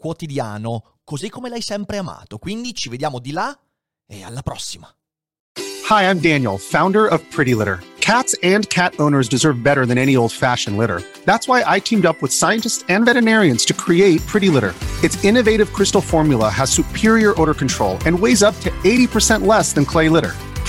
quotidiano, così come l'hai sempre amato. Quindi ci vediamo di là e alla prossima. Hi, I'm Daniel, founder of Pretty Litter. Cats and cat owners deserve better than any old-fashioned litter. That's why I teamed up with scientists and veterinarians to create Pretty Litter. Its innovative crystal formula has superior odor control and weighs up to 80% less than clay litter.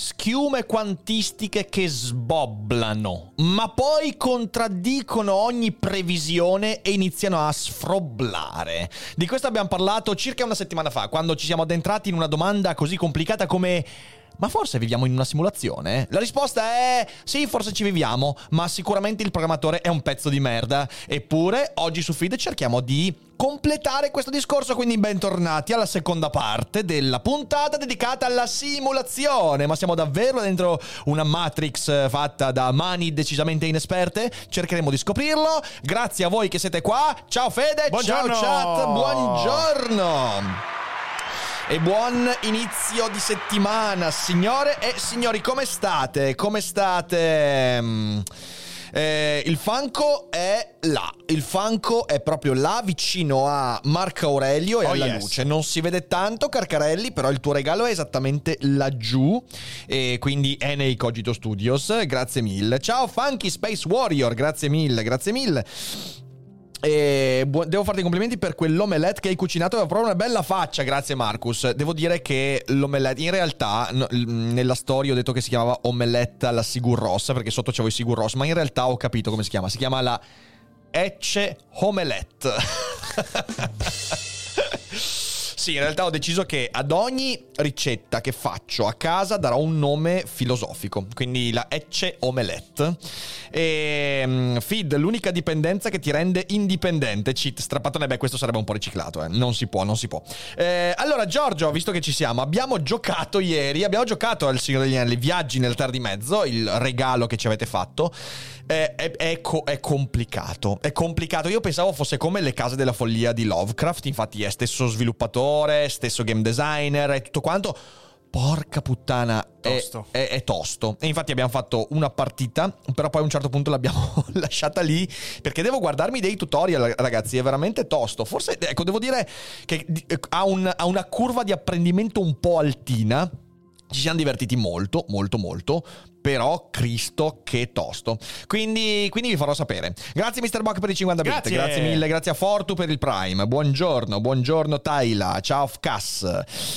Schiume quantistiche che sbobblano, ma poi contraddicono ogni previsione e iniziano a sfroblare. Di questo abbiamo parlato circa una settimana fa, quando ci siamo addentrati in una domanda così complicata come ma forse viviamo in una simulazione? La risposta è sì, forse ci viviamo, ma sicuramente il programmatore è un pezzo di merda. Eppure, oggi su Feed cerchiamo di completare questo discorso, quindi bentornati alla seconda parte della puntata dedicata alla simulazione. Ma siamo davvero dentro una Matrix fatta da mani decisamente inesperte? Cercheremo di scoprirlo. Grazie a voi che siete qua. Ciao Fede, Buongiorno. ciao chat, buongiorno. E buon inizio di settimana, signore e signori, come state? Come state? Eh, il Fanco è là, il Fanco è proprio là vicino a Marco Aurelio e Oh, alla yes. luce. Non si vede tanto, Carcarelli, però il tuo regalo è esattamente laggiù. E quindi è nei Cogito Studios. Grazie mille. Ciao Funky Space Warrior, grazie mille, grazie mille. E bu- devo farti i complimenti per quell'omelette che hai cucinato, aveva proprio una bella faccia, grazie Marcus. Devo dire che l'omelette, in realtà, l- nella storia ho detto che si chiamava omelette alla Sigur Ross, perché sotto c'avevo i Sigur Ross, ma in realtà ho capito come si chiama, si chiama la Ecce Omelette. Sì, in realtà ho deciso che ad ogni ricetta che faccio a casa darò un nome filosofico, quindi la Ecce Omelette. E mm, Feed, l'unica dipendenza che ti rende indipendente. Cheat, strappatone, beh, questo sarebbe un po' riciclato, eh. Non si può, non si può. Eh, allora, Giorgio, visto che ci siamo, abbiamo giocato ieri, abbiamo giocato al Signore degli Anelli, Viaggi nel Tar di Mezzo, il regalo che ci avete fatto. Eh, È, è co- è complicato, è complicato. Io pensavo fosse come le case della follia di Lovecraft, infatti è stesso sviluppatore, stesso game designer e tutto quanto. Porca puttana, è- Tosto. È, è tosto. E infatti abbiamo fatto una partita, però poi a un certo punto l'abbiamo lasciata lì perché devo guardarmi dei tutorial, ragazzi, è veramente tosto. Forse, ecco, devo dire che di- ha, un- ha una curva di apprendimento un po' altina. Ci siamo divertiti molto, molto, molto. Però, Cristo, che tosto. Quindi, quindi vi farò sapere. Grazie, Mr. Buck, per i 50 bit. Grazie. Grazie mille. Grazie a Fortu per il Prime. Buongiorno, buongiorno, Taila. Ciao, Fcas.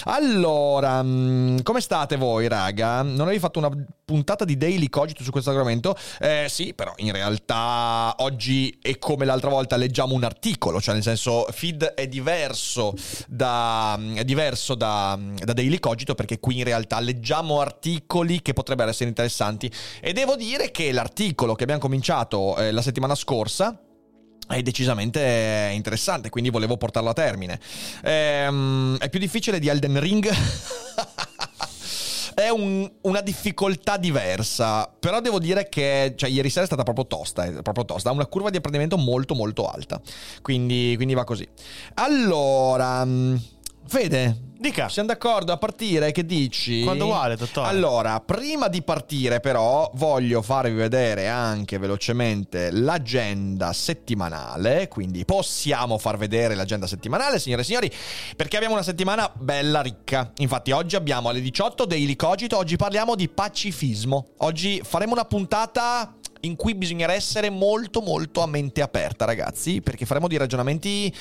Allora, mm, come state voi, raga? Non avevi fatto una puntata di Daily Cogito su questo argomento? Eh, sì, però in realtà oggi è come l'altra volta leggiamo un articolo, cioè nel senso feed è diverso da, è diverso da, da Daily Cogito perché qui in realtà leggiamo articoli che potrebbero essere interessanti e devo dire che l'articolo che abbiamo cominciato eh, la settimana scorsa è decisamente interessante, quindi volevo portarlo a termine. Ehm, è più difficile di Elden Ring. È un- una difficoltà diversa, però devo dire che cioè, ieri sera è stata proprio tosta, è proprio tosta, ha una curva di apprendimento molto molto alta, quindi, quindi va così. Allora, mm, Fede, Dica. siamo d'accordo a partire? Che dici? Quando vuole, dottore. Allora, prima di partire, però, voglio farvi vedere anche velocemente l'agenda settimanale. Quindi possiamo far vedere l'agenda settimanale, signore e signori, perché abbiamo una settimana bella ricca. Infatti, oggi abbiamo alle 18 Daily Cogito. Oggi parliamo di pacifismo. Oggi faremo una puntata in cui bisognerà essere molto molto a mente aperta, ragazzi, perché faremo dei ragionamenti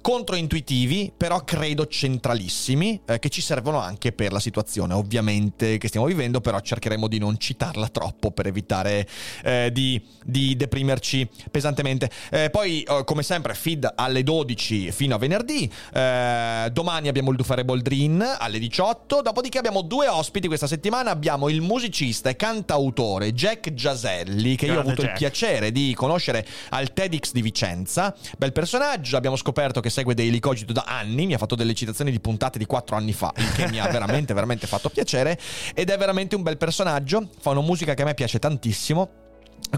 controintuitivi, però credo centralissimi. Temi eh, che ci servono anche per la situazione ovviamente che stiamo vivendo, però cercheremo di non citarla troppo per evitare eh, di, di, deprimerci pesantemente. Eh, poi, eh, come sempre, feed alle 12 fino a venerdì. Eh, domani abbiamo il Dufare Boldrin alle 18. Dopodiché abbiamo due ospiti questa settimana. Abbiamo il musicista e cantautore Jack Giaselli, che Grande io ho avuto Jack. il piacere di conoscere al TEDx di Vicenza. Bel personaggio, abbiamo scoperto che segue Daily Cogito da anni, mi ha fatto delle citazioni di puntate di 4 anni fa, che mi ha veramente, veramente fatto piacere. Ed è veramente un bel personaggio, fa una musica che a me piace tantissimo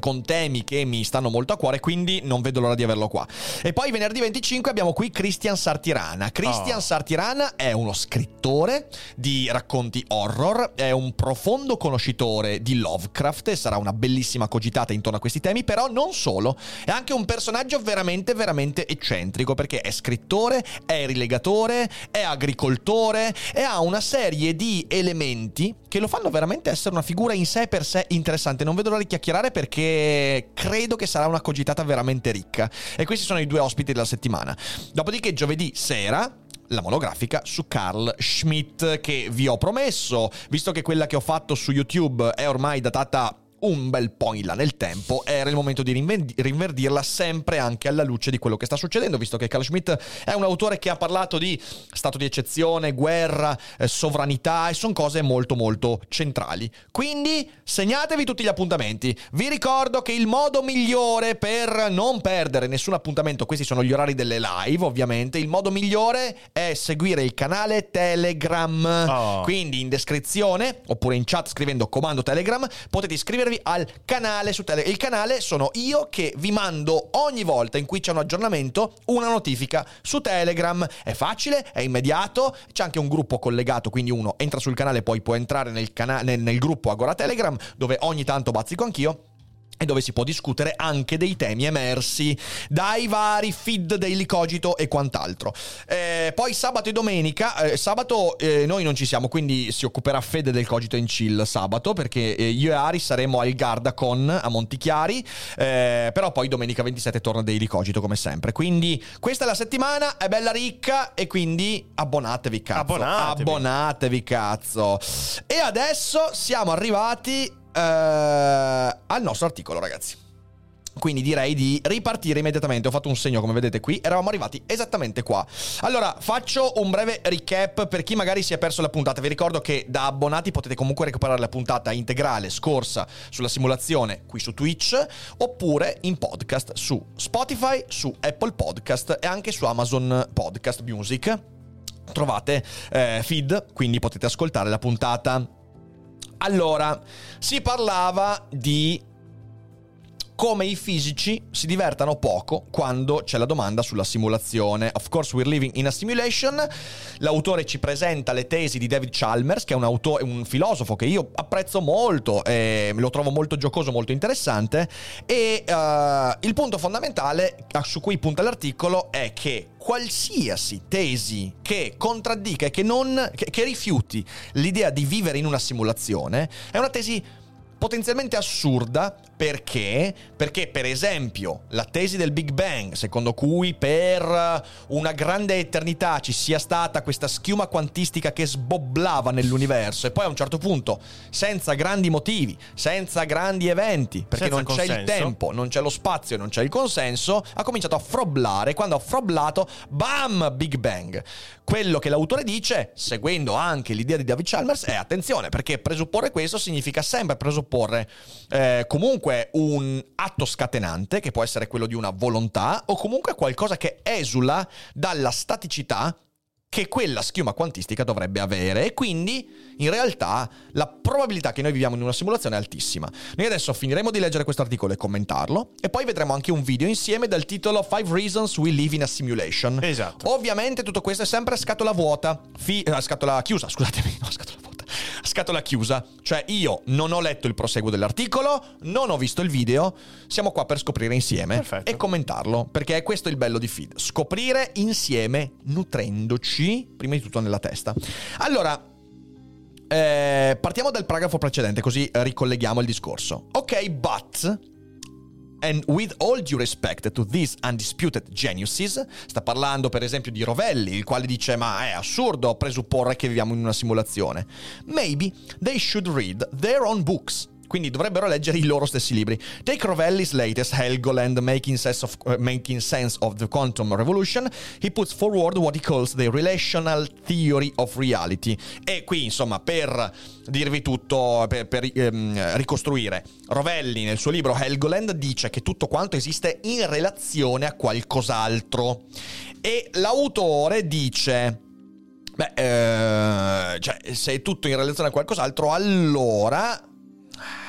con temi che mi stanno molto a cuore, quindi non vedo l'ora di averlo qua. E poi venerdì 25 abbiamo qui Christian Sartirana. Christian oh. Sartirana è uno scrittore di racconti horror, è un profondo conoscitore di Lovecraft e sarà una bellissima cogitata intorno a questi temi, però non solo, è anche un personaggio veramente veramente eccentrico perché è scrittore, è rilegatore, è agricoltore e ha una serie di elementi che lo fanno veramente essere una figura in sé per sé interessante. Non vedo l'ora di chiacchierare perché credo che sarà una cogitata veramente ricca. E questi sono i due ospiti della settimana. Dopodiché giovedì sera la monografica su Carl Schmidt che vi ho promesso, visto che quella che ho fatto su YouTube è ormai datata un bel po' in là nel tempo, era il momento di rinverdirla sempre anche alla luce di quello che sta succedendo, visto che Carl Schmitt è un autore che ha parlato di stato di eccezione, guerra, eh, sovranità e sono cose molto molto centrali. Quindi segnatevi tutti gli appuntamenti. Vi ricordo che il modo migliore per non perdere nessun appuntamento, questi sono gli orari delle live ovviamente, il modo migliore è seguire il canale Telegram. Oh. Quindi in descrizione oppure in chat scrivendo comando Telegram potete iscrivervi iscrivervi al canale su Telegram. Il canale sono io che vi mando ogni volta in cui c'è un aggiornamento una notifica su Telegram. È facile, è immediato, c'è anche un gruppo collegato, quindi uno entra sul canale, poi può entrare nel, cana- nel, nel gruppo Agora Telegram, dove ogni tanto bazzico anch'io e dove si può discutere anche dei temi emersi dai vari feed Daily Cogito e quant'altro. Eh, poi sabato e domenica, eh, sabato eh, noi non ci siamo, quindi si occuperà Fede del Cogito in Chill sabato, perché eh, io e Ari saremo al Gardacon a Montichiari, eh, però poi domenica 27 torna Daily Cogito come sempre. Quindi questa è la settimana, è bella ricca e quindi abbonatevi cazzo. Abbonatevi. Abbonatevi cazzo. E adesso siamo arrivati eh, al nostro articolo, ragazzi. Quindi direi di ripartire immediatamente. Ho fatto un segno, come vedete qui. Eravamo arrivati esattamente qua. Allora, faccio un breve recap per chi magari si è perso la puntata. Vi ricordo che da abbonati potete comunque recuperare la puntata integrale scorsa sulla simulazione qui su Twitch, oppure in podcast su Spotify, su Apple Podcast e anche su Amazon Podcast Music. Trovate eh, feed, quindi potete ascoltare la puntata allora, si parlava di come i fisici si divertano poco quando c'è la domanda sulla simulazione. Of course, we're living in a simulation. L'autore ci presenta le tesi di David Chalmers, che è un, auto- un filosofo che io apprezzo molto, e lo trovo molto giocoso, molto interessante. E uh, il punto fondamentale su cui punta l'articolo è che qualsiasi tesi che contraddica e che, non, che, che rifiuti l'idea di vivere in una simulazione è una tesi potenzialmente assurda perché? Perché per esempio la tesi del Big Bang, secondo cui per una grande eternità ci sia stata questa schiuma quantistica che sbobblava nell'universo e poi a un certo punto, senza grandi motivi, senza grandi eventi, perché senza non c'è il tempo, non c'è lo spazio, non c'è il consenso, ha cominciato a froblare. Quando ha froblato, bam, Big Bang. Quello che l'autore dice, seguendo anche l'idea di David Chalmers, è attenzione, perché presupporre questo significa sempre presupporre eh, comunque comunque un atto scatenante, che può essere quello di una volontà, o comunque qualcosa che esula dalla staticità che quella schiuma quantistica dovrebbe avere e quindi in realtà la probabilità che noi viviamo in una simulazione è altissima. Noi adesso finiremo di leggere questo articolo e commentarlo e poi vedremo anche un video insieme dal titolo 5 Reasons We Live in a Simulation. Esatto. Ovviamente tutto questo è sempre a scatola vuota, fi- eh, scatola chiusa, scusatemi, no, scatola vuota scatola chiusa. Cioè io non ho letto il proseguo dell'articolo, non ho visto il video, siamo qua per scoprire insieme Perfetto. e commentarlo, perché è questo il bello di feed, scoprire insieme nutrendoci prima di tutto nella testa. Allora, eh, partiamo dal paragrafo precedente così ricolleghiamo il discorso. Ok, but And with all due respect to these undisputed geniuses, sta parlando per esempio di Rovelli, il quale dice ma è assurdo presupporre che viviamo in una simulazione. Maybe they should read their own books. Quindi dovrebbero leggere i loro stessi libri. Take Rovelli's latest Helgoland Making Sense, of, uh, Making Sense of the Quantum Revolution. He puts forward what he calls the relational theory of reality. E qui, insomma, per dirvi tutto, per, per ehm, ricostruire, Rovelli nel suo libro Helgoland dice che tutto quanto esiste in relazione a qualcos'altro. E l'autore dice... Beh, eh, cioè, se è tutto in relazione a qualcos'altro, allora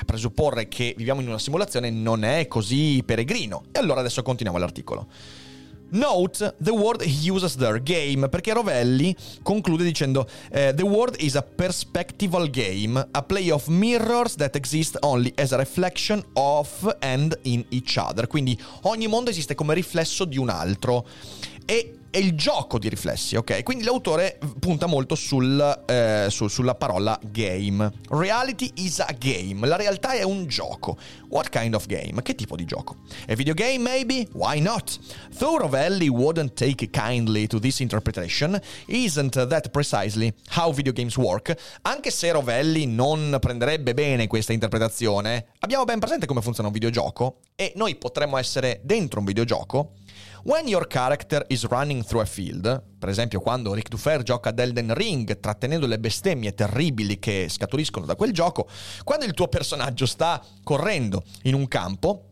presupporre che viviamo in una simulazione non è così peregrino. E allora adesso continuiamo l'articolo. Note the word he uses there, game, perché Rovelli conclude dicendo uh, The word is a perspectival game, a play of mirrors that exist only as a reflection of and in each other. Quindi ogni mondo esiste come riflesso di un altro. E è il gioco di riflessi, ok? Quindi l'autore punta molto sul, eh, su, sulla parola game. Reality is a game. La realtà è un gioco. What kind of game? Che tipo di gioco? A video game, maybe? Why not? Though Rovelli wouldn't take kindly to this interpretation, isn't that precisely how video games work? Anche se Rovelli non prenderebbe bene questa interpretazione, abbiamo ben presente come funziona un videogioco e noi potremmo essere dentro un videogioco When your character is running through a field, per esempio quando Rick Dufer gioca ad Elden Ring trattenendo le bestemmie terribili che scaturiscono da quel gioco, quando il tuo personaggio sta correndo in un campo,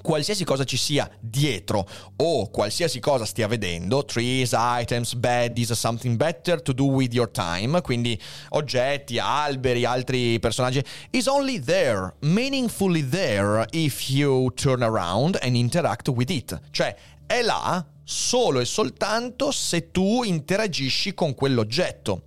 qualsiasi cosa ci sia dietro o qualsiasi cosa stia vedendo, trees, items, baddies, something better to do with your time, quindi oggetti, alberi, altri personaggi, is only there, meaningfully there if you turn around and interact with it. Cioè, è là solo e soltanto se tu interagisci con quell'oggetto.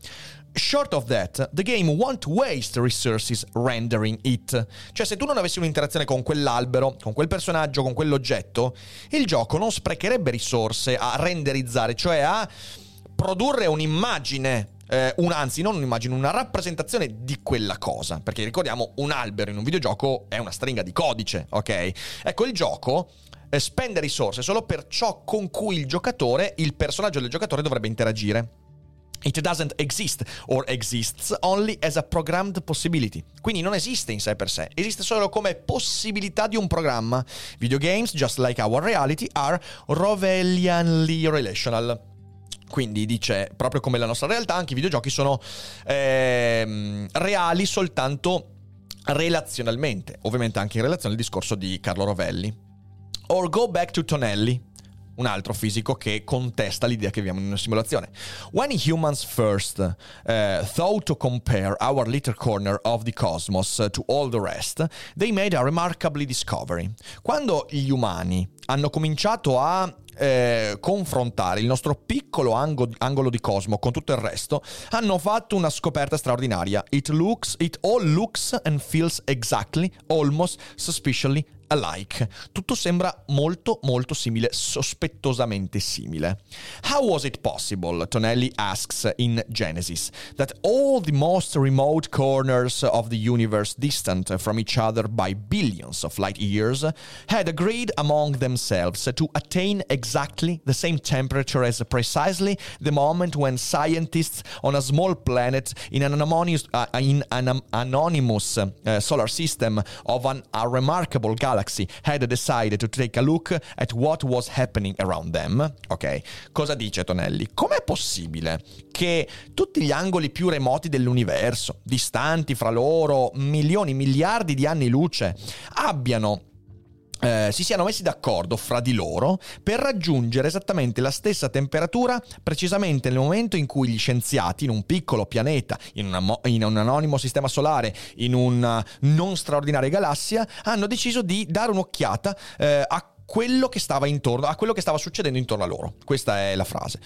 Short of that, the game won't waste resources rendering it. Cioè, se tu non avessi un'interazione con quell'albero, con quel personaggio, con quell'oggetto, il gioco non sprecherebbe risorse a renderizzare, cioè a produrre un'immagine eh, un, anzi, non un'immagine, una rappresentazione di quella cosa. Perché ricordiamo, un albero in un videogioco è una stringa di codice, ok? Ecco, il gioco spende risorse solo per ciò con cui il giocatore, il personaggio del giocatore dovrebbe interagire. It doesn't exist or exists only as a programmed possibility. Quindi non esiste in sé per sé, esiste solo come possibilità di un programma. Videogames, just like our reality, are Rovellianly relational. Quindi dice, proprio come la nostra realtà, anche i videogiochi sono ehm, reali soltanto relazionalmente. Ovviamente anche in relazione al discorso di Carlo Rovelli. Or go back to Tonelli, un altro fisico che contesta l'idea che viviamo in una simulazione. When humans first uh, thought to compare our little corner of the cosmos to all the rest, they made a remarkable discovery. Quando gli umani hanno cominciato a eh, confrontare il nostro piccolo angolo, angolo, di cosmo con tutto il resto, hanno fatto una scoperta straordinaria. It looks, it all looks and feels exactly, almost suspiciously alike. Tutto sembra molto molto simile, sospettosamente simile. How was it possible, Tonelli asks in Genesis, that all the most remote corners of the universe distant from each other by billions of light years had agreed among themselves to attain exactly the same temperature as precisely the moment when scientists on a small planet in an anonymous, uh, in an anonymous uh, solar system of an, a remarkable galaxy Galaxy had decided to take a look at what was happening around them. Ok, cosa dice Tonelli? Com'è possibile che tutti gli angoli più remoti dell'universo, distanti fra loro milioni, miliardi di anni luce, abbiano eh, si siano messi d'accordo fra di loro per raggiungere esattamente la stessa temperatura precisamente nel momento in cui gli scienziati in un piccolo pianeta, in, una, in un anonimo sistema solare, in una non straordinaria galassia, hanno deciso di dare un'occhiata eh, a quello che stava intorno, a quello che stava succedendo intorno a loro. Questa è la frase.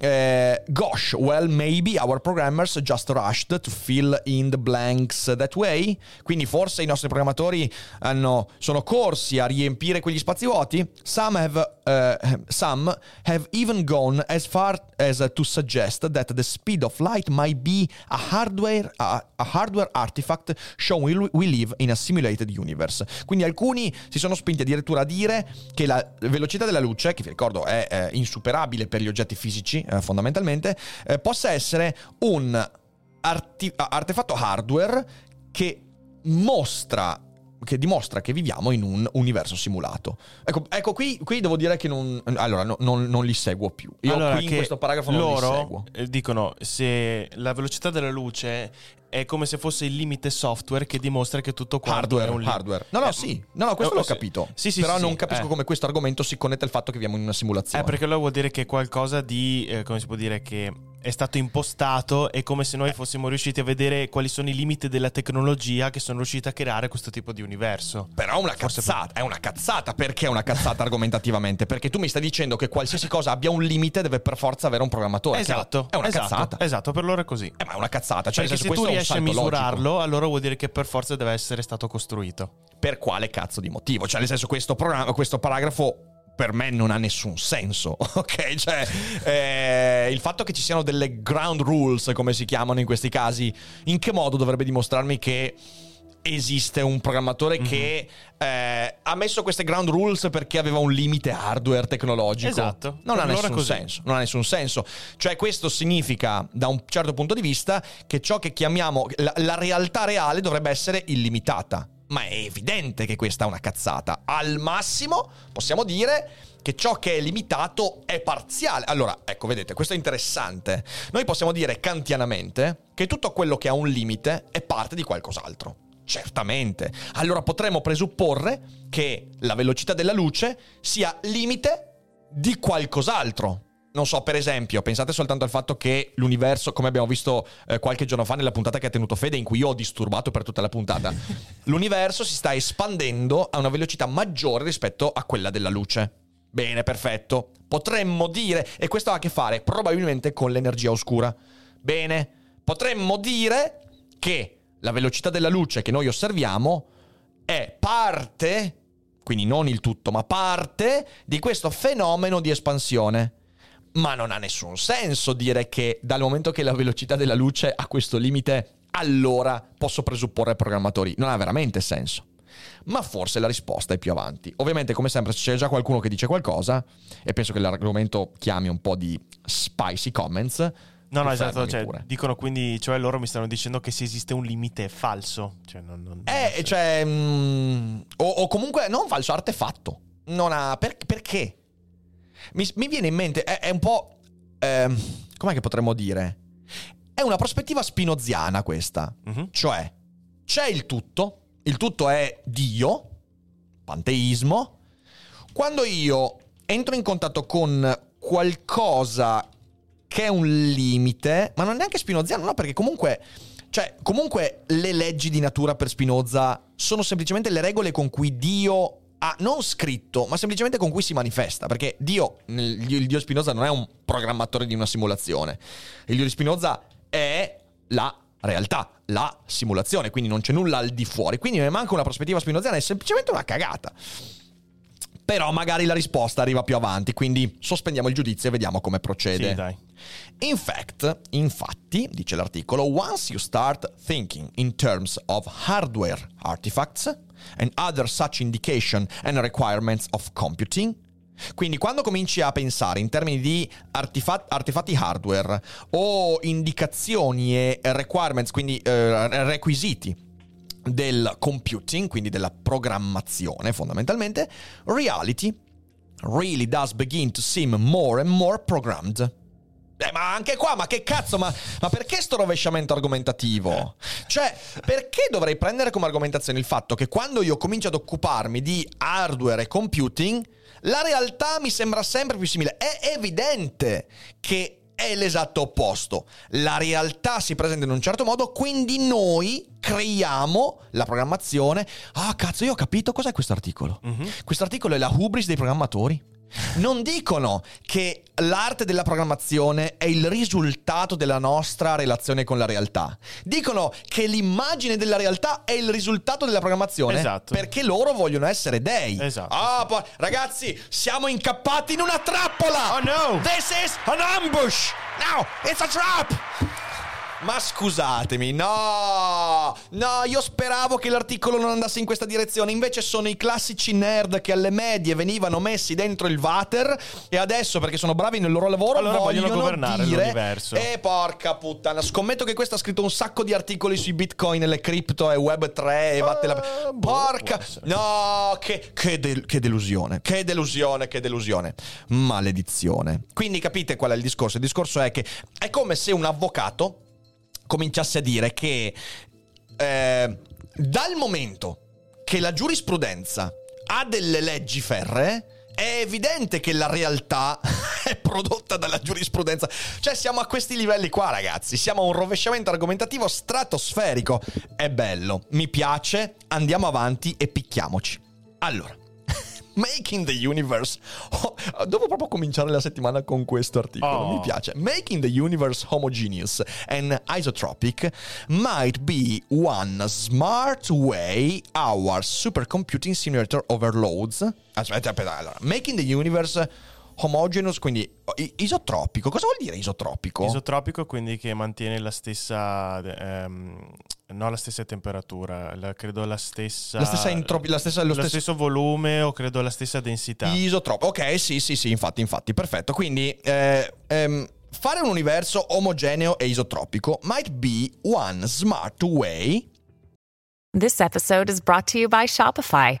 Eh, gosh, well, maybe our programmers just rushed to fill in the blanks that way. Quindi forse i nostri programmatori hanno, sono corsi a riempire quegli spazi vuoti. Some have, uh, some have even gone as far as to suggest that the speed of light might be a hardware, a, a hardware artifact showing we live in a simulated universe. Quindi alcuni si sono spinti addirittura a dire che la velocità della luce, che vi ricordo è eh, insuperabile per gli oggetti fisici eh, fondamentalmente, eh, possa essere un arti- artefatto hardware che mostra che dimostra che viviamo in un universo simulato. Ecco, ecco qui, qui, devo dire che non, allora, no, non, non, li seguo più. Io allora, qui in questo paragrafo non loro li seguo. dicono se la velocità della luce è come se fosse il limite software che dimostra che tutto quanto hardware, è un li- hardware. No, no, eh, sì. No, no, questo eh, l'ho sì. capito. Sì, sì, Però sì, non sì. capisco Eh. come questo argomento si connette al fatto che viviamo in una simulazione. Eh, perché allora vuol dire che è qualcosa di, eh, come si può dire, che è stato impostato, è come se noi fossimo riusciti a vedere quali sono i limiti della tecnologia che sono riusciti a creare questo tipo di universo. Però è una Forse cazzata, è una cazzata. Perché è una cazzata argomentativamente? Perché tu mi stai dicendo che qualsiasi cosa abbia un limite deve per forza avere un programmatore. Esatto, È una esatto, cazzata. Esatto, per loro è così. Eh, ma è una cazzata. Cioè, Perché se tu riesci a misurarlo, logico. allora vuol dire che per forza deve essere stato costruito. Per quale cazzo di motivo? Cioè, nel senso, questo, programma, questo paragrafo per me non ha nessun senso, ok? Cioè, eh, il fatto che ci siano delle ground rules, come si chiamano in questi casi, in che modo dovrebbe dimostrarmi che esiste un programmatore che eh, ha messo queste ground rules perché aveva un limite hardware tecnologico? Esatto. Non ha Per è nessun così. senso. Non ha nessun senso. Cioè, questo significa, da un certo punto di vista, che ciò che chiamiamo la, la realtà reale dovrebbe essere illimitata. Ma è evidente che questa è una cazzata. Al massimo possiamo dire che ciò che è limitato è parziale. Allora, ecco, vedete, questo è interessante. Noi possiamo dire kantianamente che tutto quello che ha un limite è parte di qualcos'altro. Certamente. Allora potremmo presupporre che la velocità della luce sia limite di qualcos'altro. Non so, per esempio, pensate soltanto al fatto che l'universo, come abbiamo visto eh, qualche giorno fa nella puntata che ha tenuto Fede, in cui io ho disturbato per tutta la puntata, l'universo si sta espandendo a una velocità maggiore rispetto a quella della luce. Bene, perfetto. Potremmo dire, e questo ha a che fare probabilmente con l'energia oscura. Bene, potremmo dire che la velocità della luce che noi osserviamo è parte, quindi non il tutto, ma parte di questo fenomeno di espansione. Ma non ha nessun senso dire che dal momento che la velocità della luce ha questo limite, allora posso presupporre programmatori. Non ha veramente senso. Ma forse la risposta è più avanti. Ovviamente, come sempre, c'è già qualcuno che dice qualcosa, e penso che l'argomento chiami un po' di spicy comments. No, no, esatto. Cioè, dicono quindi, cioè loro mi stanno dicendo che se esiste un limite falso. Cioè, non, non- Eh, cioè. mm, o, o comunque non falso artefatto. Non ha. per- perché? Mi, mi viene in mente. È, è un po'. ehm, com'è che potremmo dire? È una prospettiva spinoziana questa. Mhm. Cioè, c'è il tutto. Il tutto è Dio, panteismo. Quando io entro in contatto con qualcosa che è un limite, ma non è neanche spinoziano, no, perché comunque, cioè, comunque le leggi di natura per Spinoza sono semplicemente le regole con cui Dio ha non scritto, ma semplicemente con cui si manifesta, perché Dio, il Dio Spinoza non è un programmatore di una simulazione. Il Dio di Spinoza è la realtà, la simulazione, quindi non c'è nulla al di fuori. Quindi mi manca una prospettiva spinoziana, è semplicemente una cagata. Però magari la risposta arriva più avanti, quindi sospendiamo il giudizio e vediamo come procede. Sì, dai. In fact, infatti, dice l'articolo, once you start thinking in terms of hardware artifacts and other such indication and requirements of computing, quindi quando cominci a pensare in termini di artifa- artefatti hardware o indicazioni e requirements, quindi eh, requisiti del computing, quindi della programmazione fondamentalmente, reality really does begin to seem more and more programmed. Eh, ma anche qua, ma che cazzo, ma, ma perché sto rovesciamento argomentativo? Cioè, perché dovrei prendere come argomentazione il fatto che quando io comincio ad occuparmi di hardware e computing, la realtà mi sembra sempre più simile. È evidente che è l'esatto opposto. La realtà si presenta in un certo modo, quindi noi creiamo la programmazione. Ah, cazzo, io ho capito cos'è questo articolo. Questo articolo è la hubris dei programmatori. Non dicono che l'arte della programmazione è il risultato della nostra relazione con la realtà. Dicono che l'immagine della realtà è il risultato della programmazione. Esatto. Perché loro vogliono essere dei. Esatto, Ah, poi, ragazzi, siamo incappati in una trappola! Oh, no! This is an ambush! No, it's a trap! Ma scusatemi, no! No, io speravo che l'articolo non andasse in questa direzione. Invece sono i classici nerd che alle medie venivano messi dentro il water e adesso, perché sono bravi nel loro lavoro, Allora vogliono governare dire... l'universo. E porca puttana, scommetto che questo ha scritto un sacco di articoli sui bitcoin e le cripto e web 3 e vattela... Ah, boh, Porca... No, che, che del- che delusione, che delusione, che delusione. Maledizione. Quindi capite qual è il discorso? Il discorso è che è come se un avvocato cominciasse a dire che eh, dal momento che la giurisprudenza ha delle leggi ferree, è evidente che la realtà è prodotta dalla giurisprudenza. Cioè siamo a questi livelli qua, ragazzi. Siamo a un rovesciamento argomentativo stratosferico. È bello, mi piace, andiamo avanti e picchiamoci. Allora. Making the universe. Oh, devo proprio cominciare la settimana con questo articolo. Oh. Mi piace. Making the universe homogeneous and isotropic might be one smart way our supercomputing simulator overloads. Aspetta, aspetta. Allora, making the universe homogeneous, quindi isotropico. Cosa vuol dire isotropico? Isotropico quindi che mantiene la stessa, ehm, no la stessa temperatura, la- credo la stessa... La stessa entropi- la stessa- lo lo stesso- stesso volume o credo la stessa densità. Isotropico. Ok, sì, sì, sì, infatti, infatti, perfetto. Quindi, eh, ehm, fare un universo omogeneo e isotropico might be one smart way This episode is brought to you by Shopify.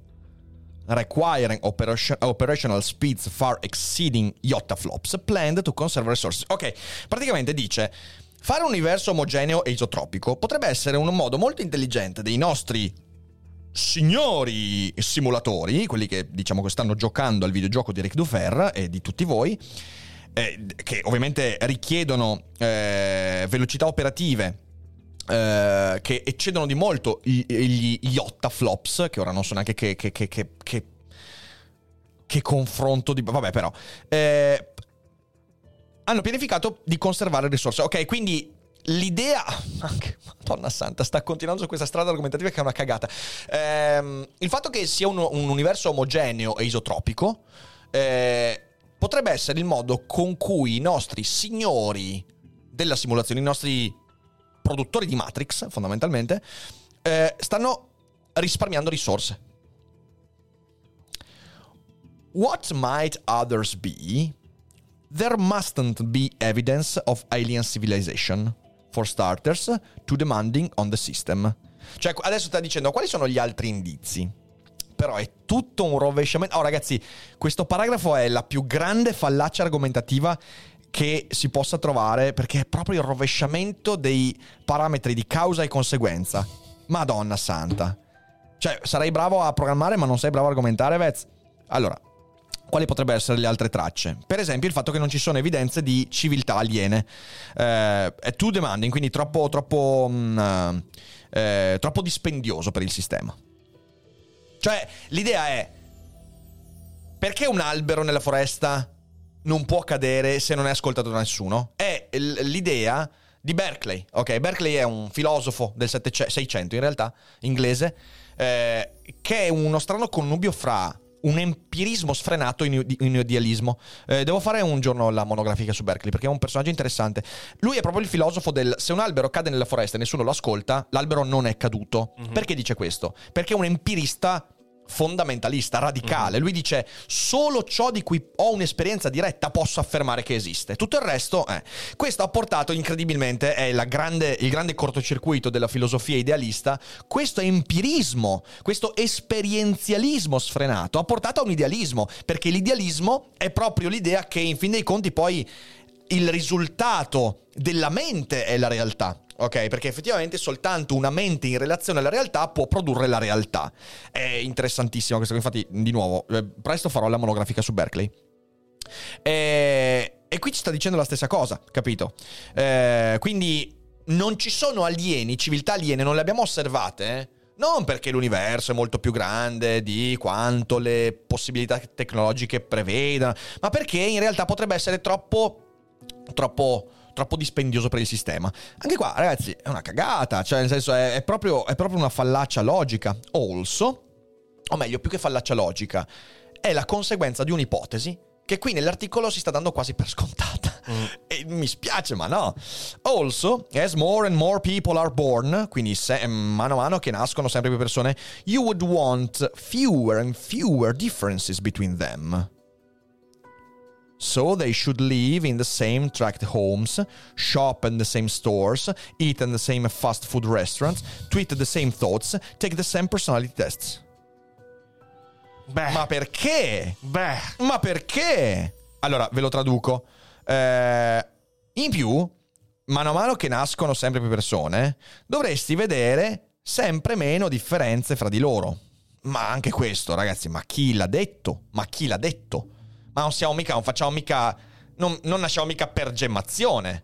requiring operation- operational speeds far exceeding yottaflops, planned to conserve resources. Ok, praticamente dice, fare un universo omogeneo e isotropico potrebbe essere un modo molto intelligente dei nostri signori simulatori, quelli che diciamo che stanno giocando al videogioco di Rick Dufer e di tutti voi, eh, che ovviamente richiedono eh, velocità operative eh, che eccedono di molto i- gli, gli ottaflops, che ora non so neanche che, che, che, che, che- che confronto di... Vabbè però. eh, hanno pianificato di conservare risorse. Ok, quindi l'idea... Anche, Madonna santa, sta continuando su questa strada argomentativa che è una cagata. Ehm, il fatto che sia un, un universo omogeneo e isotropico eh, potrebbe essere il modo con cui i nostri signori della simulazione, i nostri produttori di Matrix, fondamentalmente, eh, stanno risparmiando risorse. What might others be? There mustn't be evidence of alien civilization. For starters, too demanding on the system. Cioè, adesso sta dicendo quali sono gli altri indizi. Però è tutto un rovesciamento. Oh, ragazzi, questo paragrafo è la più grande fallacia argomentativa che si possa trovare perché è proprio il rovesciamento dei parametri di causa e conseguenza. Madonna santa. Cioè, sarai bravo a programmare, ma non sei bravo a argomentare, Vez? Allora, quali potrebbero essere le altre tracce? Per esempio, il fatto che non ci sono evidenze di civiltà aliene. Eh, è too demanding, quindi troppo, troppo, mm, eh, troppo dispendioso per il sistema. Cioè, l'idea è: perché un albero nella foresta non può cadere se non è ascoltato da nessuno? È l'idea di Berkeley. Ok, Berkeley è un filosofo del 600 in realtà, inglese, eh, che è uno strano connubio fra un empirismo sfrenato in, in idealismo. Eh, devo fare un giorno la monografica su Berkeley perché è un personaggio interessante. Lui è proprio il filosofo del se un albero cade nella foresta e nessuno lo ascolta, l'albero non è caduto. Perché dice questo? Perché è un empirista fondamentalista, radicale. Lui dice solo ciò di cui ho un'esperienza diretta posso affermare che esiste. Tutto il resto, eh. Questo ha portato incredibilmente, è grande, il grande cortocircuito della filosofia idealista, questo empirismo, questo esperienzialismo sfrenato ha portato a un idealismo, perché l'idealismo è proprio l'idea che in fin dei conti poi il risultato della mente è la realtà. Ok, perché effettivamente soltanto una mente in relazione alla realtà può produrre la realtà. È interessantissimo questo, infatti, di nuovo, eh, presto farò la monografica su Berkeley. E, e qui ci sta dicendo la stessa cosa, capito? Eh, quindi non ci sono alieni, civiltà aliene, non le abbiamo osservate, eh? Non perché l'universo è molto più grande di quanto le possibilità tecnologiche prevedano, ma perché in realtà potrebbe essere troppo. troppo troppo dispendioso per il sistema. Anche qua, ragazzi, è una cagata, cioè nel senso è, è, proprio, è proprio una fallacia logica. Also, o meglio, più che fallacia logica, è la conseguenza di un'ipotesi che qui nell'articolo si sta dando quasi per scontata. Mm. E mi spiace, ma no. Also, as more and more people are born, quindi se, mano a mano che nascono sempre più persone, you would want fewer and fewer differences between them. So they should live in the same tract homes, shop in the same stores, eat in the same fast food restaurants, tweet the same thoughts, take the same personality tests. Beh. Ma perché? Beh. Ma perché? Allora, ve lo traduco. Eh, in più, mano a mano che nascono sempre più persone, dovresti vedere sempre meno differenze fra di loro. Ma anche questo, ragazzi, ma chi l'ha detto? Ma chi l'ha detto? Ma non siamo mica, non facciamo mica, non, non nasciamo mica per gemmazione.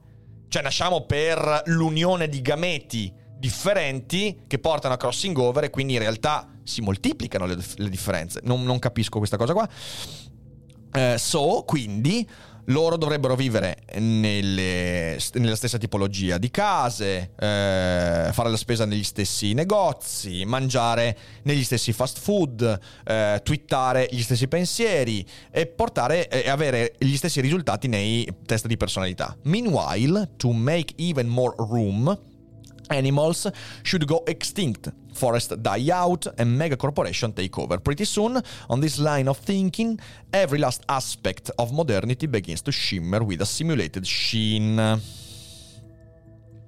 Cioè nasciamo per l'unione di gameti differenti che portano a crossing over e quindi in realtà si moltiplicano le, le differenze. Non, non, capisco questa cosa qua. Uh, so, quindi loro dovrebbero vivere nelle, nella stessa tipologia di case, eh, fare la spesa negli stessi negozi, mangiare negli stessi fast food, eh, twittare gli stessi pensieri e portare e avere gli stessi risultati nei test di personalità. Meanwhile, to make even more room, animals should go extinct forest die out and mega corporation take over. Pretty soon, on this line of thinking, every last aspect of modernity begins to shimmer with a simulated sheen.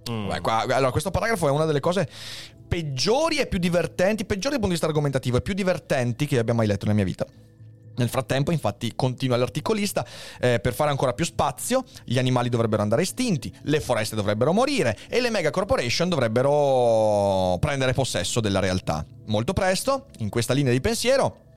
Mm. Beh, qua, allora, questo paragrafo è una delle cose peggiori e più divertenti, peggiori dal punto di vista argomentativo e più divertenti che abbia mai letto nella mia vita. Nel frattempo, infatti, continua l'articolista, eh, per fare ancora più spazio, gli animali dovrebbero andare estinti, le foreste dovrebbero morire e le mega corporation dovrebbero prendere possesso della realtà. Molto presto, in questa linea di pensiero,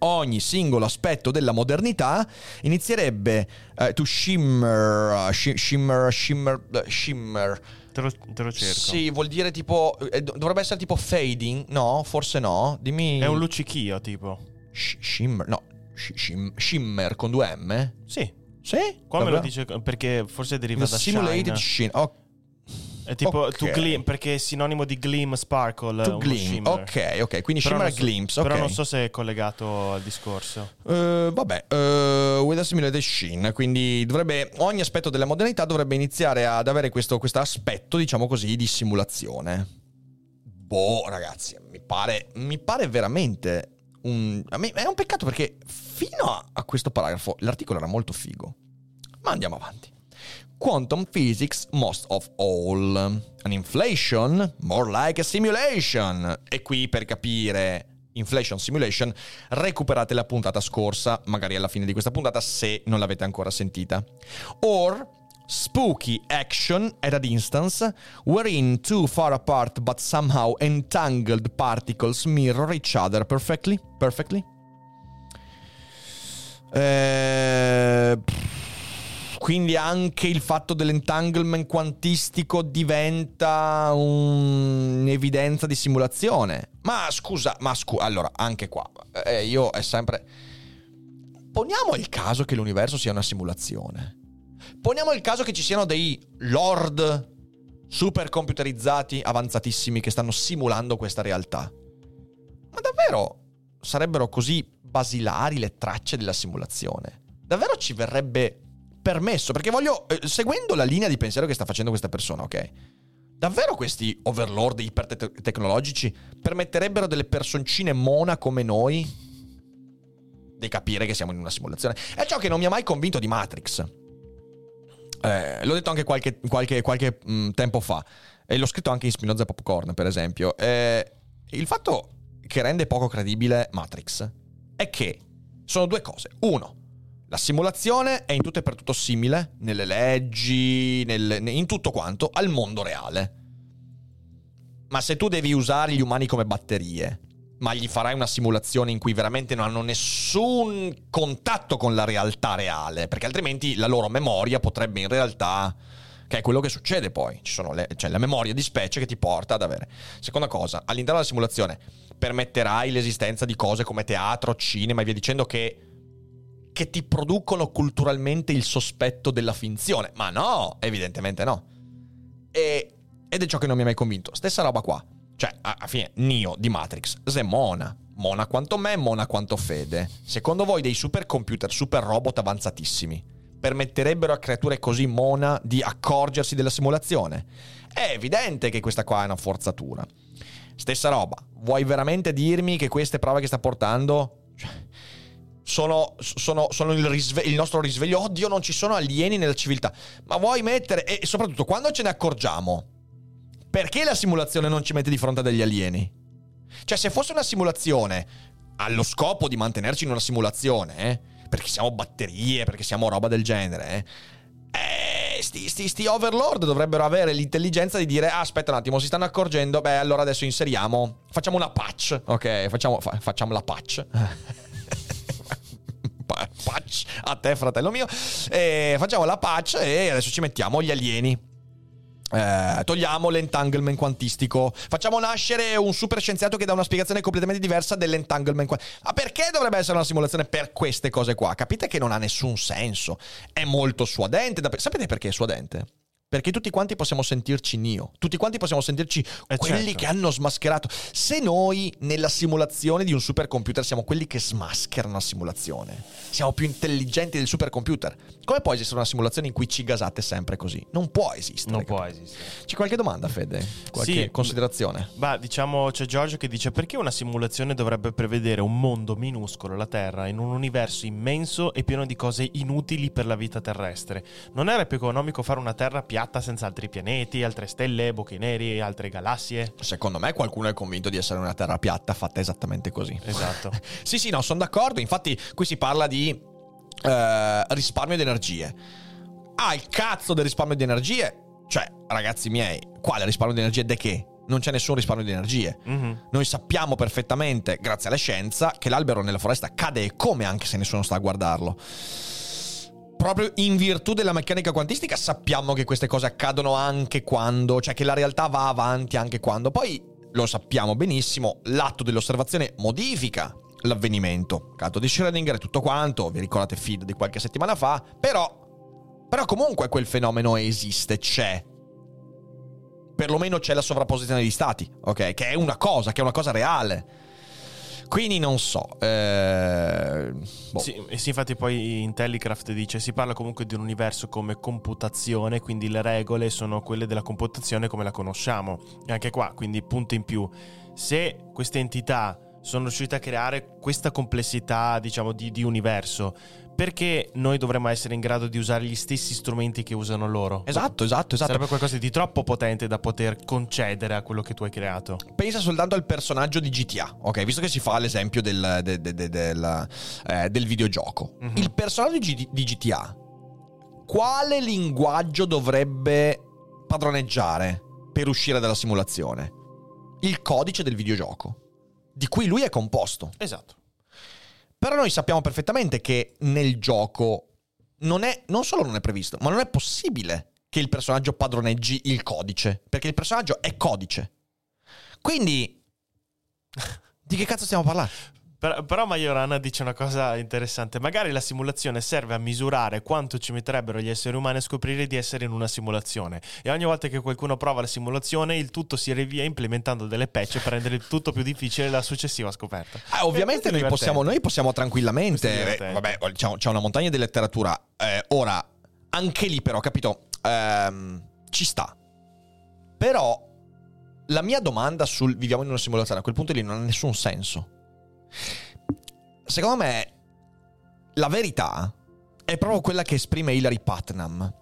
ogni singolo aspetto della modernità inizierebbe uh, to shimmer, uh, shimmer, shimmer, uh, shimmer. Te lo, te lo, cerco. Sì, vuol dire tipo. Eh, dovrebbe essere tipo fading? No, forse no. Dimmi. È un luccichio, tipo. Sh- shimmer. No, Shim- Shimmer con due M? Sì. Sì? Qua me lo dice perché forse deriva The da Simulated Shine. Sheen. Oh. È tipo Ok. to gleam, perché è sinonimo di gleam sparkle. To Gleam. shimmer. Ok, ok. Quindi Però Shimmer so- Glimpse. Ok. Però non so se è collegato al discorso. Eh, vabbè, uh, with a simulated sheen, quindi dovrebbe, ogni aspetto della modernità dovrebbe iniziare ad avere questo aspetto, diciamo così, di simulazione. Boh, ragazzi, mi pare, mi pare veramente un... me- è un peccato perché fino a, a questo paragrafo l'articolo era molto figo. Ma andiamo avanti. Quantum physics most of all. An inflation more like a simulation. E qui per capire inflation simulation recuperate la puntata scorsa, magari alla fine di questa puntata se non l'avete ancora sentita. Or spooky action at a distance wherein two far apart but somehow entangled particles mirror each other perfectly. Perfectly. Eh, quindi anche il fatto dell'entanglement quantistico diventa un'evidenza di simulazione. Ma scusa, ma scusa, allora, anche qua, eh, io è sempre... Poniamo il caso che l'universo sia una simulazione. Poniamo il caso che ci siano dei lord supercomputerizzati avanzatissimi che stanno simulando questa realtà. Ma davvero sarebbero così basilari le tracce della simulazione? Davvero ci verrebbe permesso? Perché voglio, eh, seguendo la linea di pensiero che sta facendo questa persona, ok? Davvero questi overlord ipertecnologici permetterebbero delle personcine mona come noi di capire che siamo in una simulazione? È ciò che non mi ha mai convinto di Matrix. Eh, l'ho detto anche qualche, qualche, qualche mh, tempo fa e l'ho scritto anche in Spinoza Popcorn, per esempio. Eh, il fatto che rende poco credibile Matrix è che sono due cose. Uno, la simulazione è in tutto e per tutto simile, nelle leggi, nel, in tutto quanto, al mondo reale. Ma se tu devi usare gli umani come batterie, ma gli farai una simulazione in cui veramente non hanno nessun contatto con la realtà reale, perché altrimenti la loro memoria potrebbe in realtà che è quello che succede poi. Ci sono le, cioè la memoria di specie che ti porta ad avere. Seconda cosa, all'interno della simulazione permetterai l'esistenza di cose come teatro, cinema e via dicendo che, che ti producono culturalmente il sospetto della finzione. Ma no, evidentemente no. E, ed è ciò che non mi ha mai convinto. Stessa roba qua. Cioè, a, a fine, Nio di Matrix, se Mona. Mona quanto me, Mona quanto Fede. Secondo voi dei supercomputer, super robot avanzatissimi permetterebbero a creature così mona di accorgersi della simulazione? È evidente che questa qua è una forzatura. Stessa roba, vuoi veramente dirmi che queste prove che sta portando cioè, sono, sono, sono il, risve- il, nostro risveglio? Oddio, non ci sono alieni nella civiltà. Ma vuoi mettere... E soprattutto, quando ce ne accorgiamo, perché la simulazione non ci mette di fronte a degli alieni? Cioè, se fosse una simulazione allo scopo di mantenerci in una simulazione, eh, perché siamo batterie, perché siamo roba del genere, eh, sti, sti, sti, overlord dovrebbero avere l'intelligenza di dire ah, aspetta un attimo si stanno accorgendo beh allora adesso inseriamo facciamo una patch. Ok facciamo, fa, facciamo la patch. Patch a te fratello mio. E facciamo la patch e adesso ci mettiamo gli alieni eh, togliamo l'entanglement quantistico. Facciamo nascere un super scienziato che dà una spiegazione completamente diversa dell'entanglement quantistico. Ma perché dovrebbe essere una simulazione per queste cose qua? Capite che non ha nessun senso. È molto suadente. Da... Sapete perché è suadente? Perché tutti quanti possiamo sentirci Nio, tutti quanti possiamo sentirci eh quelli certo. che hanno smascherato. Se noi nella simulazione di un supercomputer siamo quelli che smascherano la simulazione, siamo più intelligenti del supercomputer, come può esistere una simulazione in cui ci gasate sempre così? Non può esistere. Non può esistere. C'è qualche domanda, Fede? Qualche sì, considerazione? Beh, diciamo, c'è Giorgio che dice perché una simulazione dovrebbe prevedere un mondo minuscolo, la Terra, in un universo immenso e pieno di cose inutili per la vita terrestre? Non era più economico fare una Terra piena? Piatta senza altri pianeti, altre stelle, buchi neri, altre galassie. Secondo me qualcuno è convinto di essere una terra piatta fatta esattamente così. Esatto. sì, sì, no, sono d'accordo. Infatti qui si parla di eh, risparmio di energie. Ah, il cazzo del risparmio di energie? Cioè, ragazzi miei, quale risparmio di energie? De che? non c'è nessun risparmio di energie. Mm-hmm. Noi sappiamo perfettamente, grazie alla scienza, che l'albero nella foresta cade e come anche se nessuno sta a guardarlo proprio in virtù della meccanica quantistica sappiamo che queste cose accadono anche quando, cioè che la realtà va avanti anche quando. Poi lo sappiamo benissimo, l'atto dell'osservazione modifica l'avvenimento. Cato di Schrödinger e tutto quanto, vi ricordate feed di qualche settimana fa, però però comunque quel fenomeno esiste, c'è. Perlomeno c'è la sovrapposizione di stati, ok? Che è una cosa, che è una cosa reale. Quindi non so. Eh, boh. sì, sì, infatti poi in Telecraft dice si parla comunque di un universo come computazione, quindi le regole sono quelle della computazione come la conosciamo. E anche qua, quindi punto in più. Se queste entità sono riuscite a creare questa complessità, diciamo, di, di universo, perché noi dovremmo essere in grado di usare gli stessi strumenti che usano loro? Esatto, esatto, esatto. Sarebbe qualcosa di troppo potente da poter concedere a quello che tu hai creato. Pensa soltanto al personaggio di GTA, ok? Visto che si fa l'esempio del, de, de, de, del, eh, del videogioco. Mm-hmm. Il personaggio di, di GTA, quale linguaggio dovrebbe padroneggiare per uscire dalla simulazione? Il codice del videogioco, di cui lui è composto. Esatto. Però noi sappiamo perfettamente che nel gioco non, è, non solo non è previsto, ma non è possibile che il personaggio padroneggi il codice, perché il personaggio è codice. Quindi, di che cazzo stiamo parlando? Però, però Majorana dice una cosa interessante. Magari la simulazione serve a misurare quanto ci metterebbero gli esseri umani a scoprire di essere in una simulazione. E ogni volta che qualcuno prova la simulazione, il tutto si rivia implementando delle patch per rendere il tutto più difficile la successiva scoperta. Ah, ovviamente noi possiamo, noi possiamo, tranquillamente. Eh, vabbè, c'è, c'è, una montagna di letteratura. Eh, ora, anche lì, però, capito? Ehm, ci sta. Però la mia domanda sul viviamo in una simulazione a quel punto lì non ha nessun senso. Secondo me la verità è proprio quella che esprime Hilary Putnam.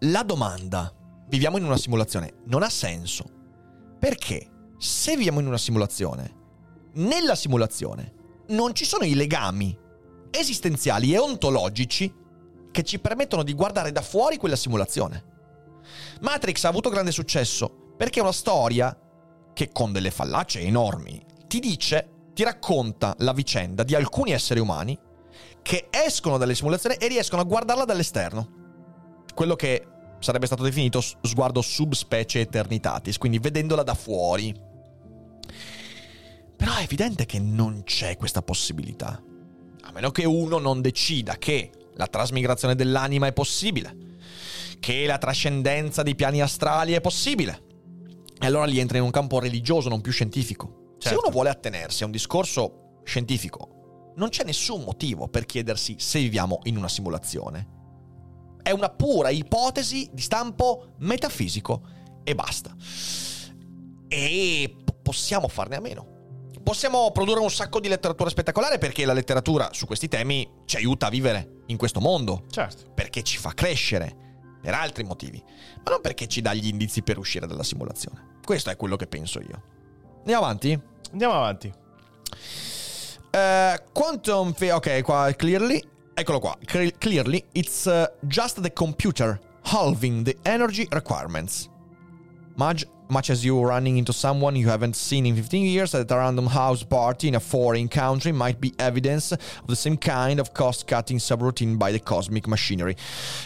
La domanda viviamo in una simulazione non ha senso. Perché se viviamo in una simulazione, nella simulazione non ci sono i legami esistenziali e ontologici che ci permettono di guardare da fuori quella simulazione. Matrix ha avuto grande successo perché è una storia che con delle fallacie enormi ti dice, ti racconta la vicenda di alcuni esseri umani che escono dalle simulazioni e riescono a guardarla dall'esterno. Quello che sarebbe stato definito sguardo subspecie eternitatis, quindi vedendola da fuori. Però è evidente che non c'è questa possibilità. A meno che uno non decida che la trasmigrazione dell'anima è possibile, che la trascendenza dei piani astrali è possibile. E allora lì entra in un campo religioso, non più scientifico. Certo. Se uno vuole attenersi a un discorso scientifico, non c'è nessun motivo per chiedersi se viviamo in una simulazione. È una pura ipotesi di stampo metafisico e basta. E possiamo farne a meno. Possiamo produrre un sacco di letteratura spettacolare perché la letteratura su questi temi ci aiuta a vivere in questo mondo. Certo. Perché ci fa crescere, per altri motivi, ma non perché ci dà gli indizi per uscire dalla simulazione. Questo è quello che penso io. Andiamo avanti? Andiamo avanti. Eh, quantum fi- ok, qua clearly. Eccolo qua. Cle- clearly, it's uh, just the computer halving the energy requirements. Much, much as you running into someone you haven't seen in 15 years at a random house party in a foreign country might be evidence of the same kind of cost-cutting subroutine by the cosmic machinery.